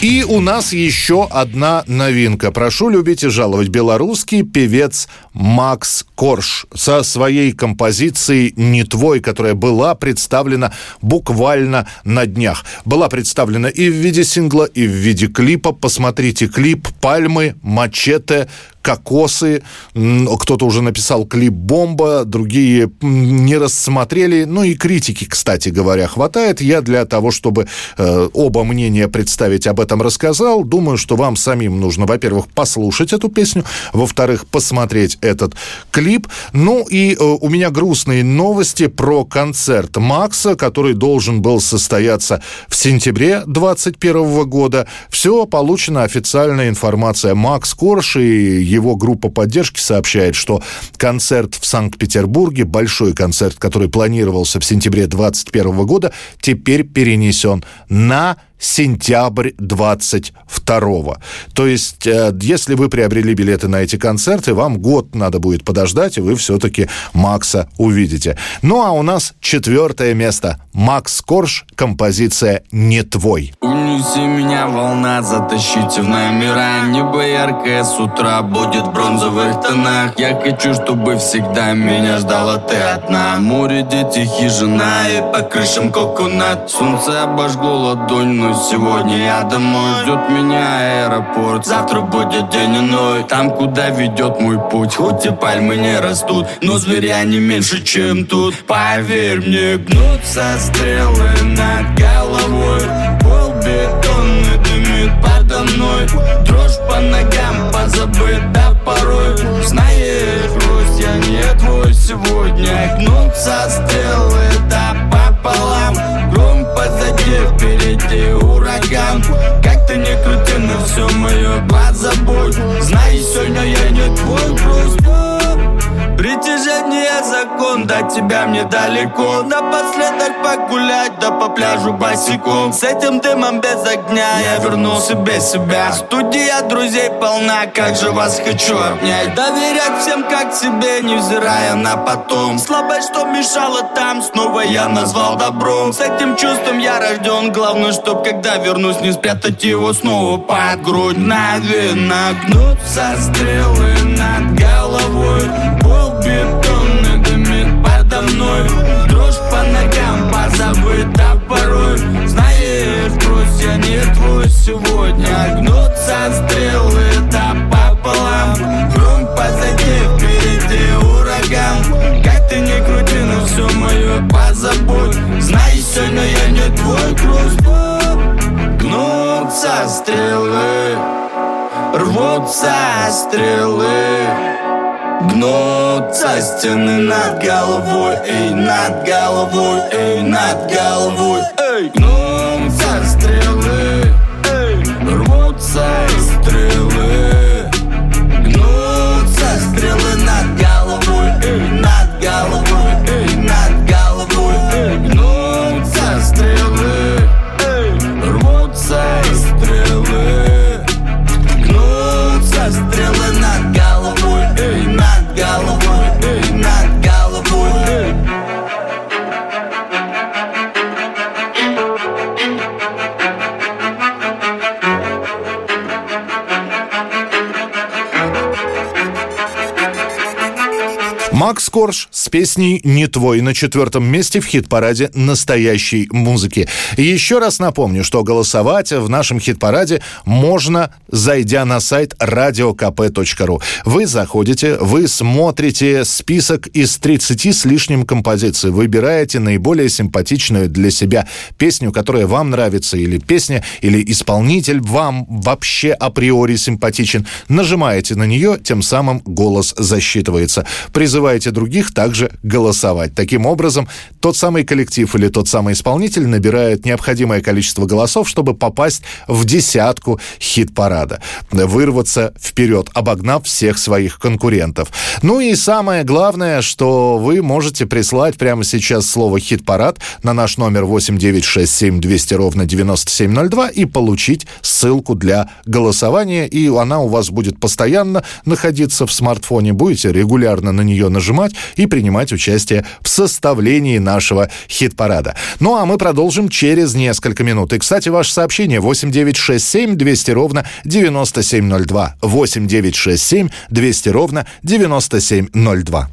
И у нас еще одна новинка. Прошу любить и жаловать. Белорусский певец Макс Корж со своей композицией «Не твой», которая была представлена буквально на днях. Была представлена и в виде сингла, и в виде клипа. Посмотрите клип «Пальмы», «Мачете», кокосы. Кто-то уже написал клип «Бомба», другие не рассмотрели. Ну и критики, кстати говоря, хватает. Я для того, чтобы э, оба мнения представить, об этом рассказал. Думаю, что вам самим нужно, во-первых, послушать эту песню, во-вторых, посмотреть этот клип. Ну и э, у меня грустные новости про концерт Макса, который должен был состояться в сентябре 2021 года. Все, получена официальная информация. Макс Корж и его группа поддержки сообщает, что концерт в Санкт-Петербурге, большой концерт, который планировался в сентябре 2021 года, теперь перенесен на сентябрь 22 То есть, э, если вы приобрели билеты на эти концерты, вам год надо будет подождать, и вы все-таки Макса увидите. Ну, а у нас четвертое место. Макс Корж, композиция «Не твой». Унеси меня, волна, затащите в номера Небо яркое с утра будет в бронзовых тонах Я хочу, чтобы всегда меня ждала ты одна Море, дети, хижина и по крышам коконат Солнце обожгло ладонь, вернусь сегодня я домой. Ждет меня аэропорт Завтра будет день иной. Там, куда ведет мой путь Хоть и пальмы не растут Но зверя не меньше, чем тут. Поверь мне, гнутся стрелы над головой. Пол бетонный дымит подо мной. Дрожь по ногам позабыта порой. Знаешь, Русь, я не твой сегодня. Гнутся стрелы, ураган Как ты не крути, но все мое. Позабудь Знай, сегодня я не твой закон, до тебя мне далеко. Напоследок погулять, да по пляжу босиком. С этим дымом без огня я вернул себе себя. Студия друзей полна, как же вас хочу обнять. Доверять всем как себе, невзирая на потом. Слабость, что мешала там, снова я назвал добром. С этим чувством я рожден, главное, чтоб когда вернусь Не спрятать его снова под грудь. Наверно, гнутся стрелы над головой. Пол подо мной Дрожь по ногам позабыта порой Знаешь, брось, я не твой сегодня. Гнутся стрелы, да пополам. Гром позади, впереди ураган. Как ты не крути, но все мое позабудь. Знай, сегодня я не твой груз. Гнутся стрелы. Рвутся стрелы Гнутся стены над головой, эй, над головой, эй, над головой, эй! Гнутся стрелы, эй, рвутся стрелы Корж с песней «Не твой» на четвертом месте в хит-параде настоящей музыки. Еще раз напомню, что голосовать в нашем хит-параде можно, зайдя на сайт radiokp.ru. Вы заходите, вы смотрите список из 30 с лишним композиций, выбираете наиболее симпатичную для себя песню, которая вам нравится, или песня, или исполнитель вам вообще априори симпатичен. Нажимаете на нее, тем самым голос засчитывается. Призываете других также голосовать. Таким образом, тот самый коллектив или тот самый исполнитель набирает необходимое количество голосов, чтобы попасть в десятку хит-парада. Вырваться вперед, обогнав всех своих конкурентов. Ну и самое главное, что вы можете прислать прямо сейчас слово «хит-парад» на наш номер 8967 200 ровно 9702 и получить ссылку для голосования, и она у вас будет постоянно находиться в смартфоне. Будете регулярно на нее нажимать и принимать участие в составлении нашего хит-парада. Ну а мы продолжим через несколько минут. И, кстати, ваше сообщение 8967 200 ровно 9702. 8967 200 ровно 9702.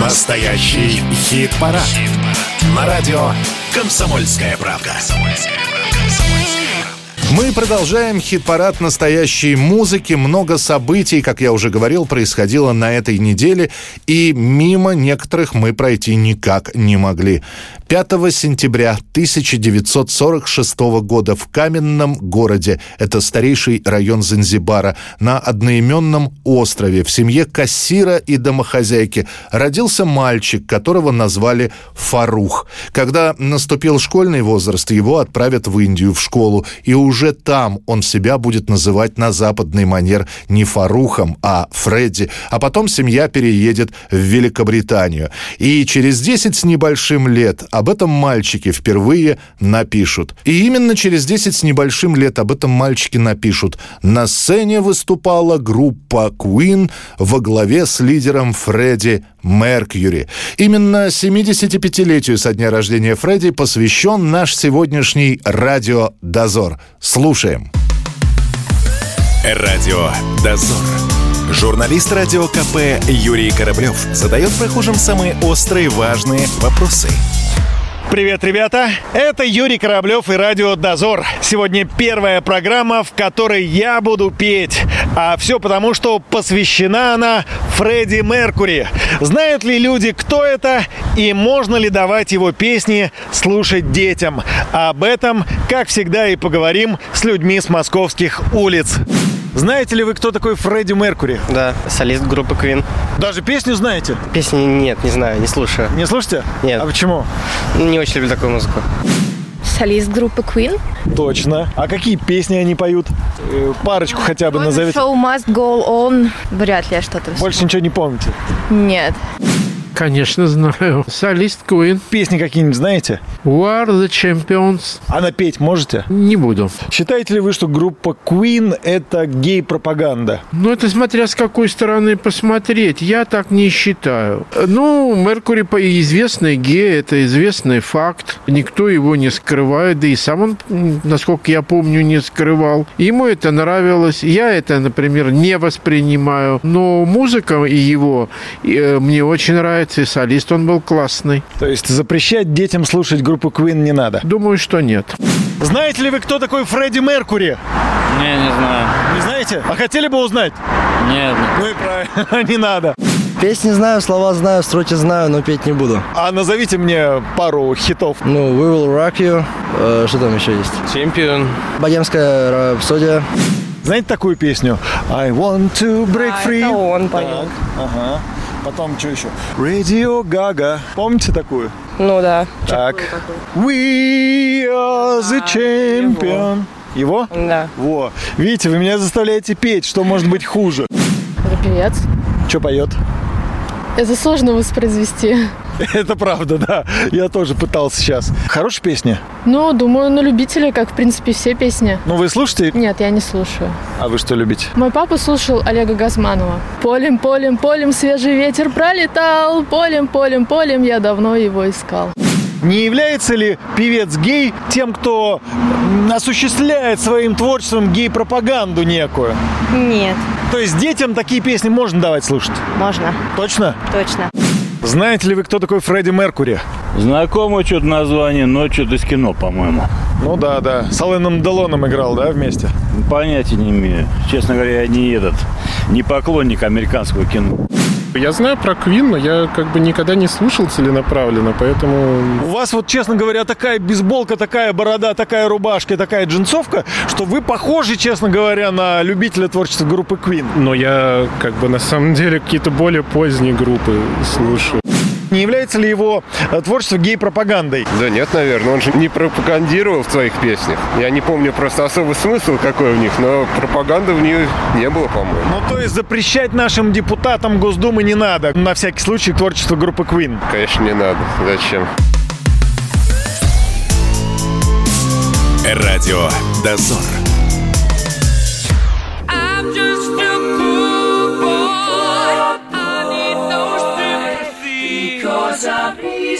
Настоящий хит-парад. На радио «Комсомольская правда». Мы продолжаем хит-парад настоящей музыки. Много событий, как я уже говорил, происходило на этой неделе, и мимо некоторых мы пройти никак не могли. 5 сентября 1946 года в Каменном городе, это старейший район Занзибара, на одноименном острове в семье кассира и домохозяйки родился мальчик, которого назвали Фарух. Когда наступил школьный возраст, его отправят в Индию в школу, и уже там он себя будет называть на западный манер не Фарухом, а Фредди. А потом семья переедет в Великобританию. И через 10 с небольшим лет об этом мальчике впервые напишут. И именно через 10 с небольшим лет об этом мальчике напишут. На сцене выступала группа Queen во главе с лидером Фредди Меркьюри. Именно 75-летию со дня рождения Фредди посвящен наш сегодняшний радиодозор. Слушаем. Радио «Дозор». Журналист радио КП Юрий Кораблев задает прохожим самые острые важные вопросы. Привет, ребята! Это Юрий Кораблев и Радио Дозор. Сегодня первая программа, в которой я буду петь. А все потому, что посвящена она Фредди Меркури. Знают ли люди, кто это и можно ли давать его песни слушать детям? Об этом, как всегда, и поговорим с людьми с московских улиц. Знаете ли вы, кто такой Фредди Меркури? Да, солист группы Queen. Даже песню знаете? Песни нет, не знаю, не слушаю. Не слушаете? Нет. А почему? Не очень люблю такую музыку. Солист группы Queen. Точно. А какие песни они поют? Э, Парочку хотя бы назовите. Show must go on. Вряд ли я что-то Больше ничего не помните? Нет. Конечно, знаю. Солист Queen. Песни какие-нибудь знаете? War the Champions. А напеть можете? Не буду. Считаете ли вы, что группа Queen это гей-пропаганда? Ну, это смотря с какой стороны посмотреть. Я так не считаю. Ну, Меркури по известный гей, это известный факт. Никто его не скрывает, да и сам он, насколько я помню, не скрывал. Ему это нравилось. Я это, например, не воспринимаю. Но музыка и его э, мне очень нравится, и солист он был классный. То есть запрещать детям слушать группу Queen не надо? Думаю, что нет. Знаете ли вы, кто такой Фредди Меркури? Не, не знаю. Не знаете? А хотели бы узнать? Нет. Ну и правильно, не надо. Песни знаю, слова знаю, строки знаю, но петь не буду. А назовите мне пару хитов. Ну, We Will Rock You. Э, что там еще есть? Чемпион. Богемская рапсодия. Знаете такую песню? I want to break А, free. это он поет. Так, ага. Потом что еще? Radio Gaga. Помните такую? Ну да. Так. We are the champion. Его? Да. Во. Видите, вы меня заставляете петь, что может быть хуже. Это певец. Что поет? Это сложно воспроизвести. Это правда, да. Я тоже пытался сейчас. Хорошая песня? Ну, думаю, на любителя, как, в принципе, все песни. Ну, вы слушаете? Нет, я не слушаю. А вы что любите? Мой папа слушал Олега Газманова. Полем, полем, полем свежий ветер пролетал. Полем, полем, полем я давно его искал. Не является ли певец гей тем, кто осуществляет своим творчеством гей-пропаганду некую? Нет. То есть детям такие песни можно давать слушать? Можно. Точно? Точно. Знаете ли вы, кто такой Фредди Меркури? Знакомое что-то название, но что-то из кино, по-моему. Ну да, да. С Алленом Делоном играл, да, вместе? Понятия не имею. Честно говоря, я не этот, не поклонник американского кино. Я знаю про Квин, но я как бы никогда не слушал целенаправленно, поэтому... У вас вот, честно говоря, такая бейсболка, такая борода, такая рубашка, такая джинсовка, что вы похожи, честно говоря, на любителя творчества группы Queen. Но я как бы на самом деле какие-то более поздние группы слушаю. Не является ли его э, творчество гей-пропагандой? Да нет, наверное, он же не пропагандировал в своих песнях. Я не помню просто особый смысл какой в них, но пропаганды в них не было, по-моему. Ну, то есть запрещать нашим депутатам Госдумы не надо. На всякий случай творчество группы Queen. Конечно, не надо. Зачем? Радио Дозор. I'm just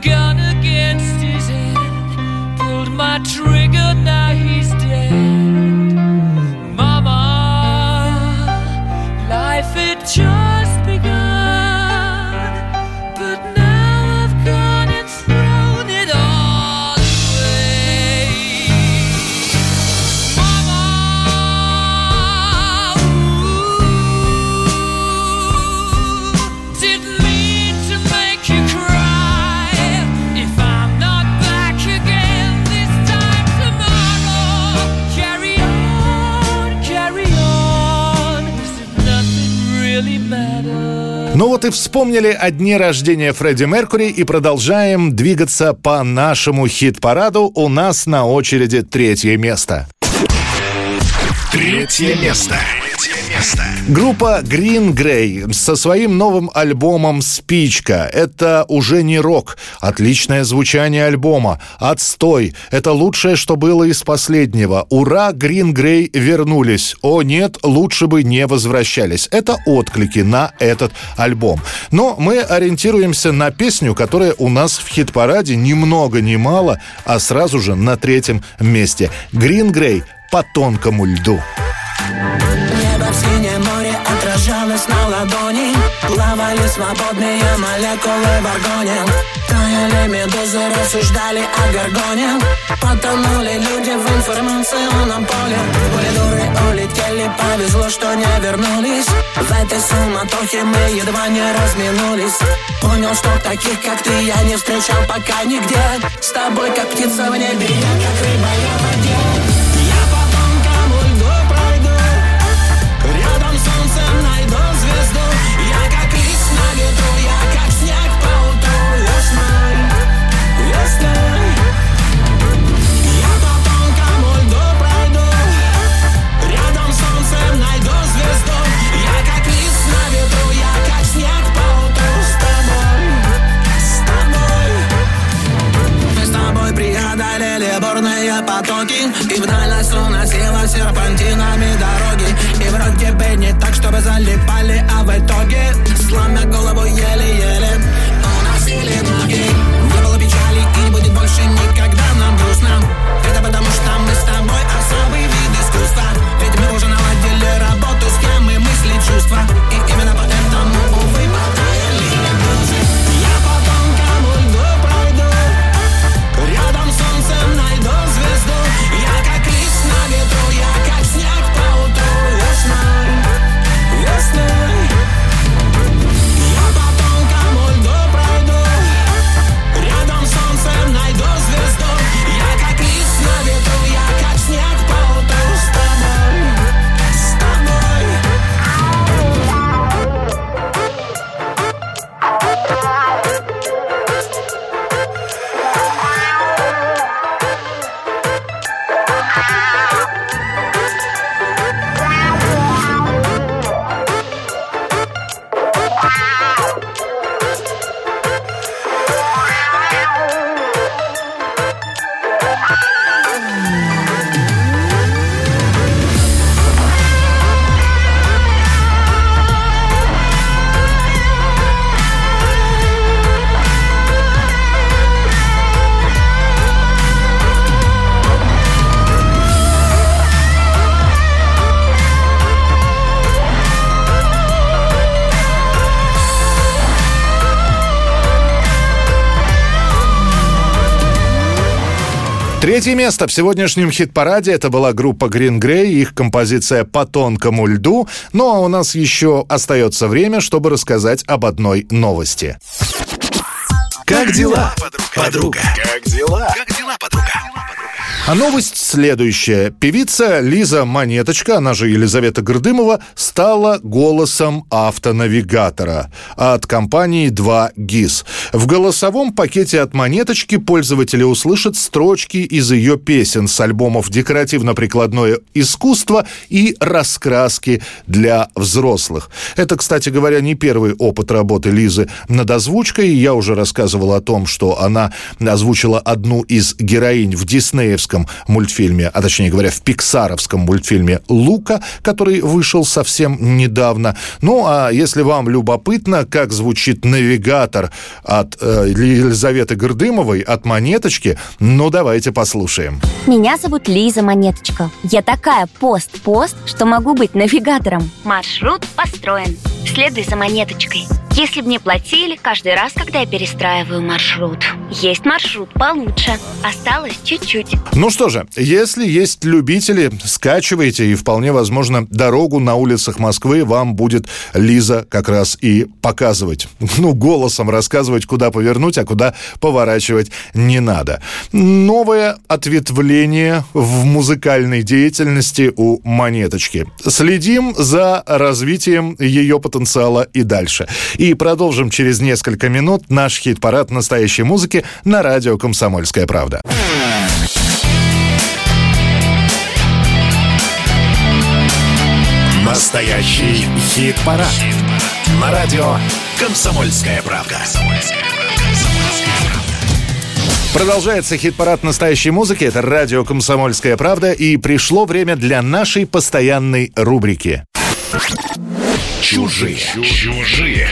gun against his head, pulled my trigger, now he's dead. Mama, life had just Ну вот и вспомнили о дне рождения Фредди Меркури и продолжаем двигаться по нашему хит-параду. У нас на очереди третье место. Третье место. Группа Green Grey со своим новым альбомом «Спичка». Это уже не рок. Отличное звучание альбома. Отстой. Это лучшее, что было из последнего. Ура, Green Grey вернулись. О нет, лучше бы не возвращались. Это отклики на этот альбом. Но мы ориентируемся на песню, которая у нас в хит-параде ни много ни мало, а сразу же на третьем месте. Green Grey по тонкому льду. Небо в синее море отражалось на ладони. Плавали свободные молекулы в аргоне. Таяли медузы, рассуждали о гаргоне Потонули люди в информационном поле. Были дуры, улетели, повезло, что не вернулись. В этой суматохе мы едва не разминулись. Понял, что таких, как ты, я не встречал пока нигде. С тобой, как птица в небе, я как рыба, я в воде бурные потоки. И вдаль нас уносило серпантинами дороги. И вроде бы не так, чтобы залипали, а в итоге Сломя голову еле-еле уносили ноги. Не было печали и будет больше никогда нам грустно. Это потому что мы с тобой особый вид искусства. Ведь мы уже наладили работу, схемы, мысли, чувства. И Третье место в сегодняшнем хит-параде это была группа Green Grey, их композиция «По тонкому льду». Ну а у нас еще остается время, чтобы рассказать об одной новости. Как дела, подруга? Как дела? Как дела, подруга? А новость следующая. Певица Лиза Монеточка, она же Елизавета Гордымова, стала голосом автонавигатора от компании 2 ГИС. В голосовом пакете от Монеточки пользователи услышат строчки из ее песен с альбомов «Декоративно-прикладное искусство» и «Раскраски для взрослых». Это, кстати говоря, не первый опыт работы Лизы над озвучкой. Я уже рассказывал о том, что она озвучила одну из героинь в диснеевском мультфильме, а точнее говоря, в пиксаровском мультфильме «Лука», который вышел совсем недавно. Ну, а если вам любопытно, как звучит навигатор от э, Елизаветы Гордымовой, от «Монеточки», ну, давайте послушаем. Меня зовут Лиза Монеточка. Я такая пост-пост, что могу быть навигатором. Маршрут построен. Следуй за монеточкой. Если бы мне платили каждый раз, когда я перестраиваю маршрут. Есть маршрут получше. Осталось чуть-чуть. Ну что же, если есть любители, скачивайте, и вполне возможно, дорогу на улицах Москвы вам будет Лиза как раз и показывать. Ну, голосом рассказывать, куда повернуть, а куда поворачивать не надо. Новое ответвление в музыкальной деятельности у Монеточки. Следим за развитием ее потенциала и дальше. И продолжим через несколько минут наш хит-парад настоящей музыки на радио «Комсомольская правда». Настоящий хит-парад. На радио «Комсомольская правда». Продолжается хит-парад настоящей музыки. Это радио «Комсомольская правда». И пришло время для нашей постоянной рубрики. Чужие. Чужие.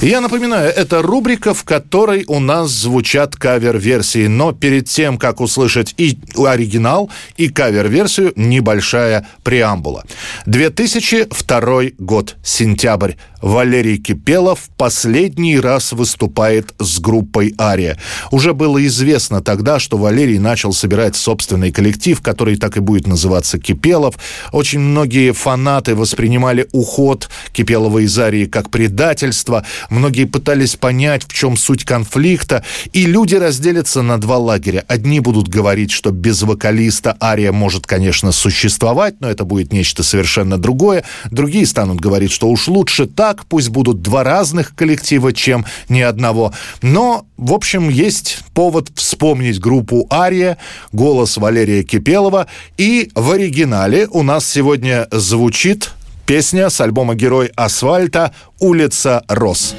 Я напоминаю, это рубрика, в которой у нас звучат кавер-версии. Но перед тем, как услышать и оригинал, и кавер-версию, небольшая преамбула. 2002 год, сентябрь. Валерий Кипелов последний раз выступает с группой «Ария». Уже было известно тогда, что Валерий начал собирать собственный коллектив, который так и будет называться «Кипелов». Очень многие фанаты воспринимали уход Кипелова из «Арии» как предательство. Многие пытались понять, в чем суть конфликта. И люди разделятся на два лагеря. Одни будут говорить, что без вокалиста «Ария» может, конечно, существовать, но это будет нечто совершенно другое. Другие станут говорить, что уж лучше так, пусть будут два разных коллектива, чем ни одного. Но, в общем, есть повод вспомнить группу «Ария», голос Валерия Кипелова. И в оригинале у нас сегодня звучит песня с альбома «Герой асфальта» «Улица Рос».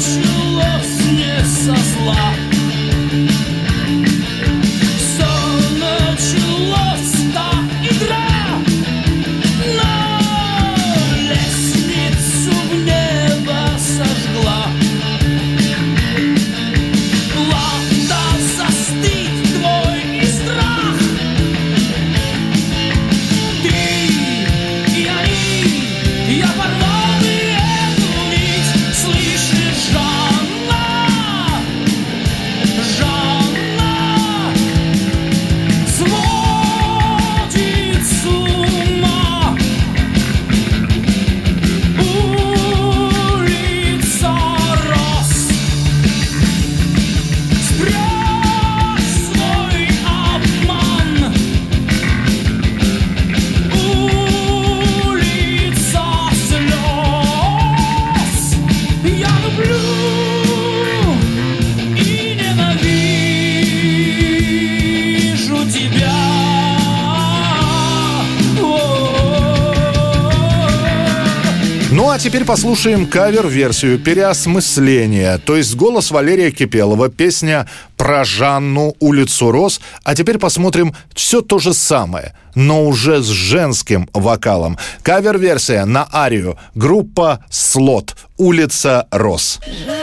началось теперь послушаем кавер-версию переосмысления. То есть голос Валерия Кипелова, песня про Жанну, улицу Рос. А теперь посмотрим все то же самое, но уже с женским вокалом. Кавер-версия на арию. Группа «Слот», улица Рос. из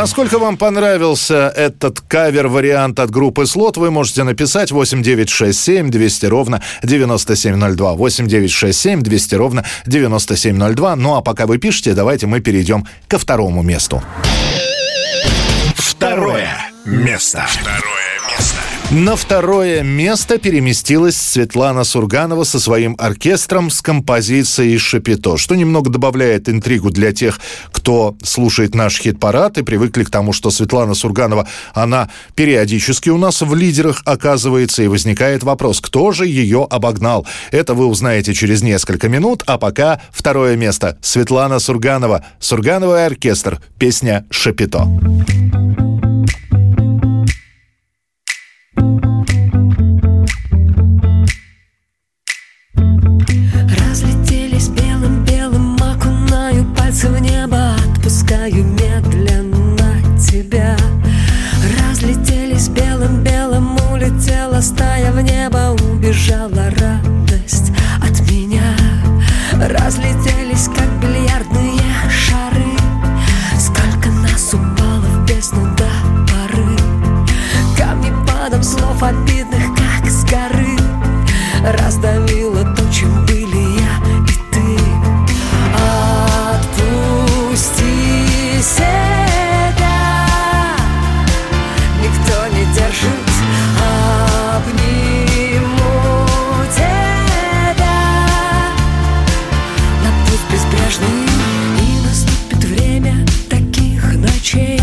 Насколько вам понравился этот кавер-вариант от группы «Слот», вы можете написать 8967 200 ровно 9702. 8967 200 ровно 9702. Ну а пока вы пишете, давайте мы перейдем ко второму месту. Второе место. Второе место. На второе место переместилась Светлана Сурганова со своим оркестром с композицией «Шапито», что немного добавляет интригу для тех, кто слушает наш хит-парад и привыкли к тому, что Светлана Сурганова, она периодически у нас в лидерах оказывается, и возникает вопрос, кто же ее обогнал? Это вы узнаете через несколько минут, а пока второе место. Светлана Сурганова, Сургановый оркестр, песня «Шапито». Разлетелись тебя. Разлетелись белым-белым, улетела стая в небо Убежала радость от меня. Разлетелись, как бильярдные шары. Сколько нас упало в бездну до поры. Камни падом слов обидных, как с горы. Раздавило таких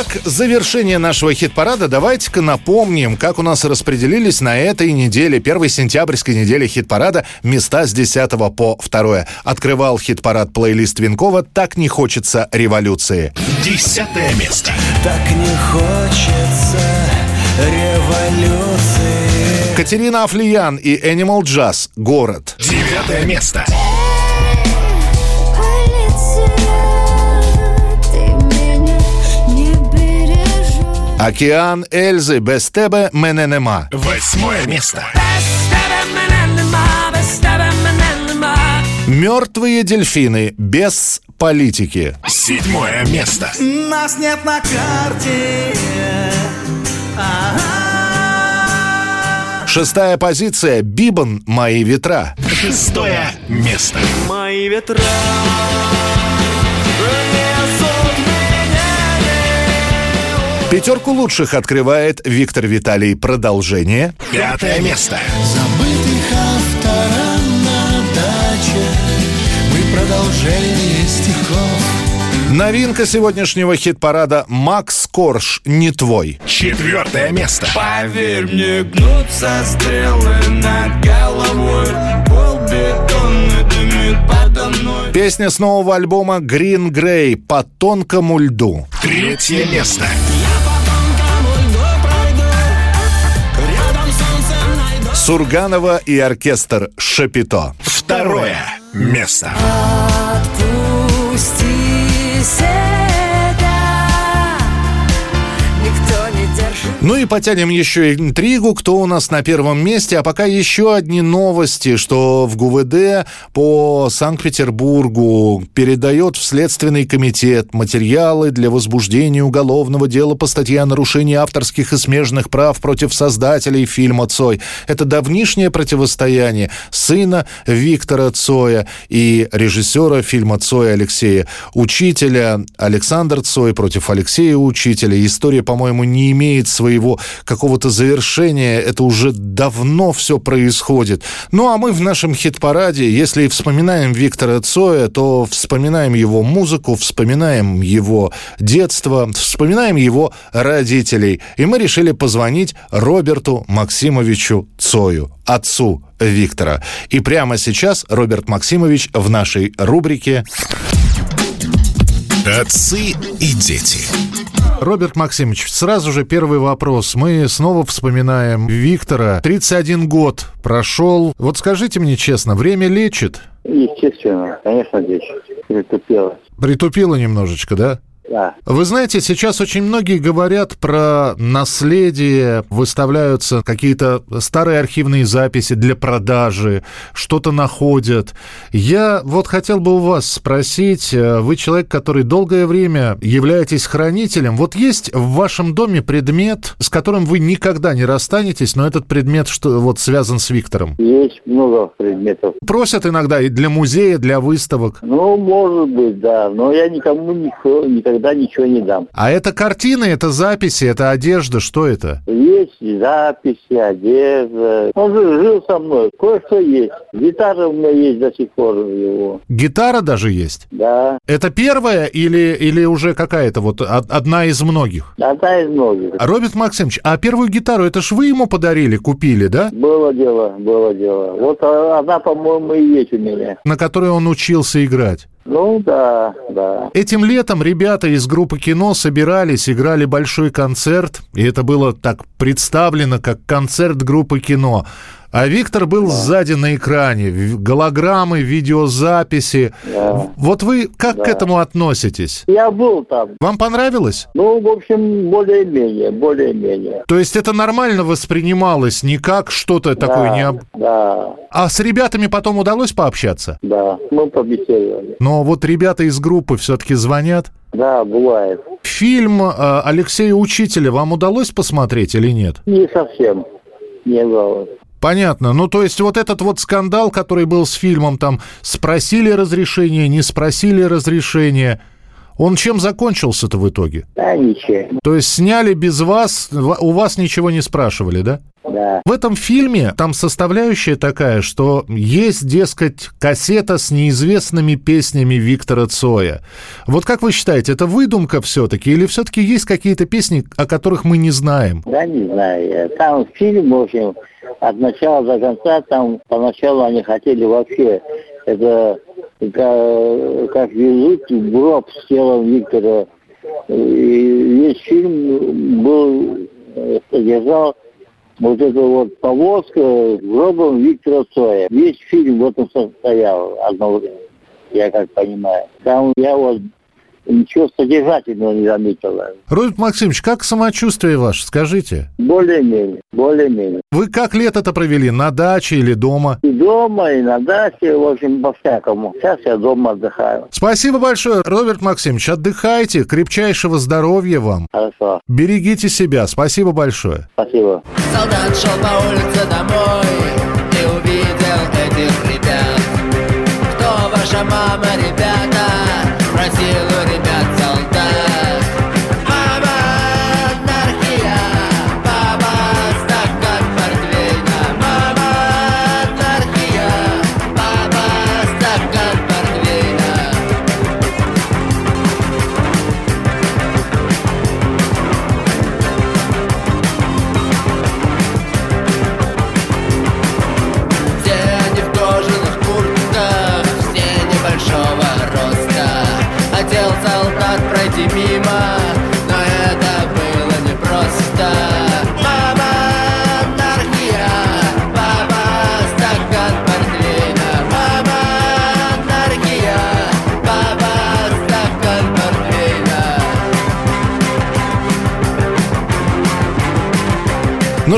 Итак, завершение нашего хит-парада. Давайте-ка напомним, как у нас распределились на этой неделе, первой сентябрьской неделе хит-парада, места с 10 по 2. Открывал хит-парад плейлист Винкова «Так не хочется революции». Десятое место. Так не хочется революции. Катерина Афлиян и Animal Jazz «Город». Девятое место. Океан Эльзы без тебе мене нема. Восьмое место. Без тебе мене нема, без тебе мене нема Мертвые дельфины без политики. Седьмое место. Нас нет на карте. Шестая позиция. Бибан «Мои ветра». Шестое место. Мои ветра Пятерку лучших открывает Виктор Виталий. Продолжение. Пятое место. Забытых автора на даче Мы продолжение стихов Новинка сегодняшнего хит-парада «Макс Корж. Не твой». Четвертое место. Поверь мне, гнутся стрелы над головой Пол бетонный дымит подо мной Песня с нового альбома «Green Grey» «По тонкому льду». Третье место. Сурганова и оркестр «Шапито». Второе место. Отпусти себя Ну и потянем еще интригу, кто у нас на первом месте. А пока еще одни новости, что в ГУВД по Санкт-Петербургу передает в Следственный комитет материалы для возбуждения уголовного дела по статье о нарушении авторских и смежных прав против создателей фильма «Цой». Это давнишнее противостояние сына Виктора Цоя и режиссера фильма «Цой» Алексея Учителя. Александр Цой против Алексея Учителя. История, по-моему, не имеет своего какого-то завершения. Это уже давно все происходит. Ну, а мы в нашем хит-параде, если вспоминаем Виктора Цоя, то вспоминаем его музыку, вспоминаем его детство, вспоминаем его родителей. И мы решили позвонить Роберту Максимовичу Цою, отцу Виктора. И прямо сейчас Роберт Максимович в нашей рубрике Отцы и дети. Роберт Максимович, сразу же первый вопрос. Мы снова вспоминаем Виктора. 31 год прошел. Вот скажите мне честно, время лечит? Естественно, конечно, лечит. Притупело. Притупило немножечко, да? Да. Вы знаете, сейчас очень многие говорят про наследие, выставляются какие-то старые архивные записи для продажи, что-то находят. Я вот хотел бы у вас спросить, э, вы человек, который долгое время являетесь хранителем, вот есть в вашем доме предмет, с которым вы никогда не расстанетесь, но этот предмет что, вот связан с Виктором? Есть много предметов. Просят иногда и для музея, для выставок. Ну, может быть, да. Но я никому никто, никогда ничего не дам. А это картины, это записи, это одежда, что это? Есть записи, одежда. Он же жил со мной. Кое-что есть. Гитара у меня есть до сих пор его. Гитара даже есть? Да. Это первая или, или уже какая-то вот од- одна из многих? Одна из многих. Роберт Максимович, а первую гитару это ж вы ему подарили, купили, да? Было дело, было дело. Вот а, одна, по-моему, и есть у меня. На которой он учился играть. Ну, да, да. Этим летом ребята из группы кино собирались, играли большой концерт, и это было так представлено, как концерт группы кино. А Виктор был сзади на экране, голограммы, видеозаписи. Да. Вот вы как Да. к этому относитесь? Я был там. Вам понравилось? Ну, в общем, более-менее, более-менее. То есть это нормально воспринималось, не как что-то такое да, необ... Да, А с ребятами потом удалось пообщаться? да. Мы побеседовали. Но вот ребята из группы все-таки звонят. Да, бывает. Фильм э, Алексея Учителя вам удалось посмотреть или нет? Не совсем. Не было. Понятно. Ну, то есть вот этот вот скандал, который был с фильмом, там спросили разрешение, не спросили разрешение, он чем закончился-то в итоге? Да, ничего. То есть сняли без вас, ва- у вас ничего не спрашивали, да? Да. В этом фильме там составляющая такая, что есть, дескать, кассета с неизвестными песнями Виктора Цоя. Вот как вы считаете, это выдумка все-таки или все-таки есть какие-то песни, о которых мы не знаем? Да, не знаю. Там фильм, в общем, от начала до конца, там поначалу они хотели вообще это как, как везут гроб с телом Виктора. И весь фильм был, э, содержал вот эту вот повозка с гробом Виктора Цоя. Весь фильм в этом состоял одно время, я как понимаю. Там я вот ничего содержательного не заметила. Роберт Максимович, как самочувствие ваше, скажите? Более-менее, более-менее. Вы как лето-то провели, на даче или дома? И дома, и на даче, в общем, по-всякому. Сейчас я дома отдыхаю. Спасибо большое, Роберт Максимович, отдыхайте, крепчайшего здоровья вам. Хорошо. Берегите себя, спасибо большое. Спасибо. Солдат шел по улице домой И увидел этих ребят Кто ваша мама, ребята? Спросил у ребят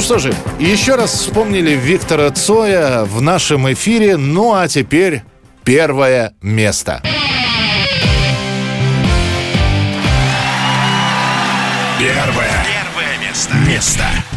что же, еще раз вспомнили Виктора Цоя в нашем эфире. Ну а теперь первое место. Первое. Первое место. Место.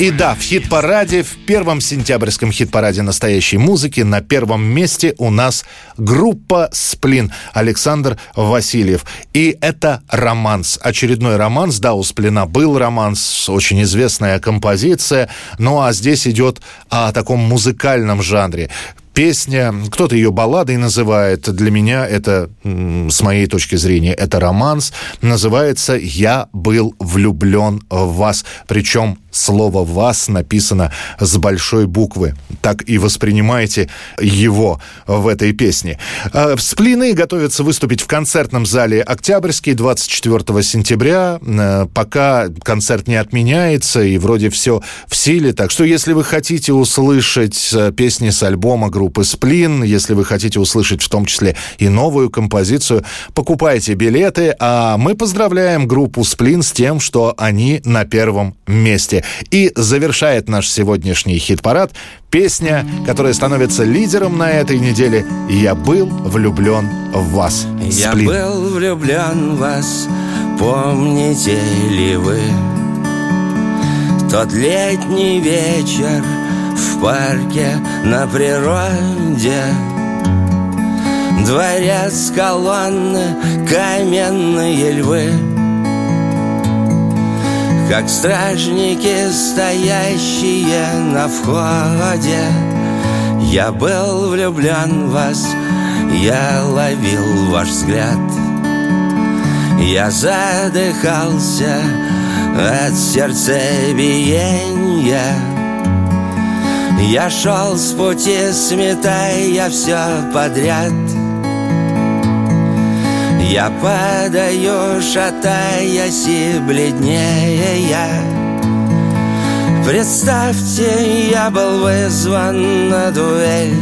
И да, в хит-параде, в первом сентябрьском хит-параде настоящей музыки на первом месте у нас группа «Сплин» Александр Васильев. И это романс, очередной романс. Да, у «Сплина» был романс, очень известная композиция. Ну а здесь идет о таком музыкальном жанре. Песня, кто-то ее балладой называет, для меня это, с моей точки зрения, это романс, называется «Я был влюблен в вас», причем слово «вас» написано с большой буквы. Так и воспринимайте его в этой песне. А, Сплины готовятся выступить в концертном зале «Октябрьский» 24 сентября. Э, Пока концерт не отменяется, и вроде все в силе. Так что, если вы хотите услышать э, песни с альбома группы «Сплин», если вы хотите услышать в том числе и новую композицию, покупайте билеты. А мы поздравляем группу «Сплин» с тем, что они на первом месте. И завершает наш сегодняшний хит-парад. Песня, которая становится лидером на этой неделе. «Я был влюблен в вас». Я «Сплин». был влюблен в вас, помните ли вы? Тот летний вечер в парке на природе. Дворец, колонны, каменные львы Как стражники, стоящие на входе. Я был влюблен в вас, я ловил ваш взгляд. Я задыхался от сердцебиения. Я шел с пути, сметая все подряд Я падаю, шатаясь и бледнее Представьте, я был вызван на дуэль.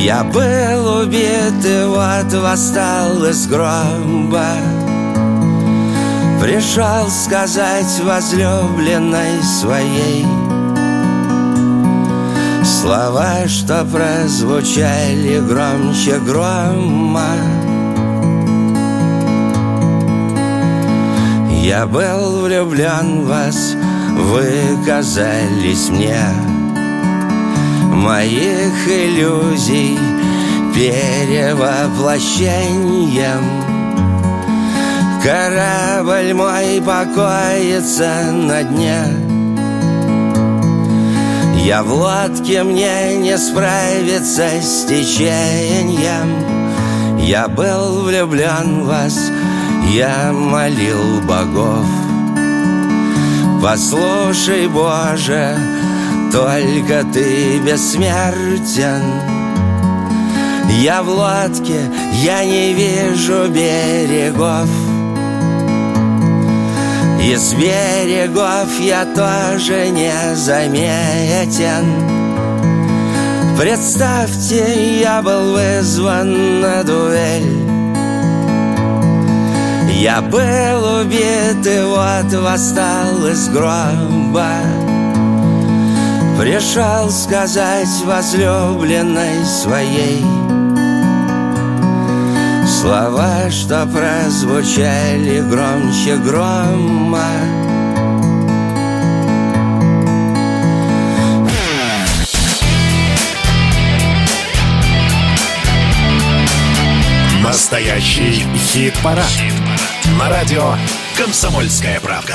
Я был убит и вот восстал из гроба. Пришел сказать возлюбленной своей Слова, что прозвучали громче грома. Я был влюблен в вас, вы казались мне. Моих иллюзий перевоплощением. Корабль мой покоится на дне Я в лодке, мне не справиться с течением. Я был влюблен в вас, я молил богов. Послушай, Боже, только ты бессмертен. Я в лодке, я не вижу берегов Из берегов я тоже не заметен. Представьте, я был вызван на дуэль. Я был убит и вот восстал из гроба. Пришел сказать возлюбленной своей Слова, что прозвучали громче грома Настоящий хит-парад. На радио «Комсомольская правда».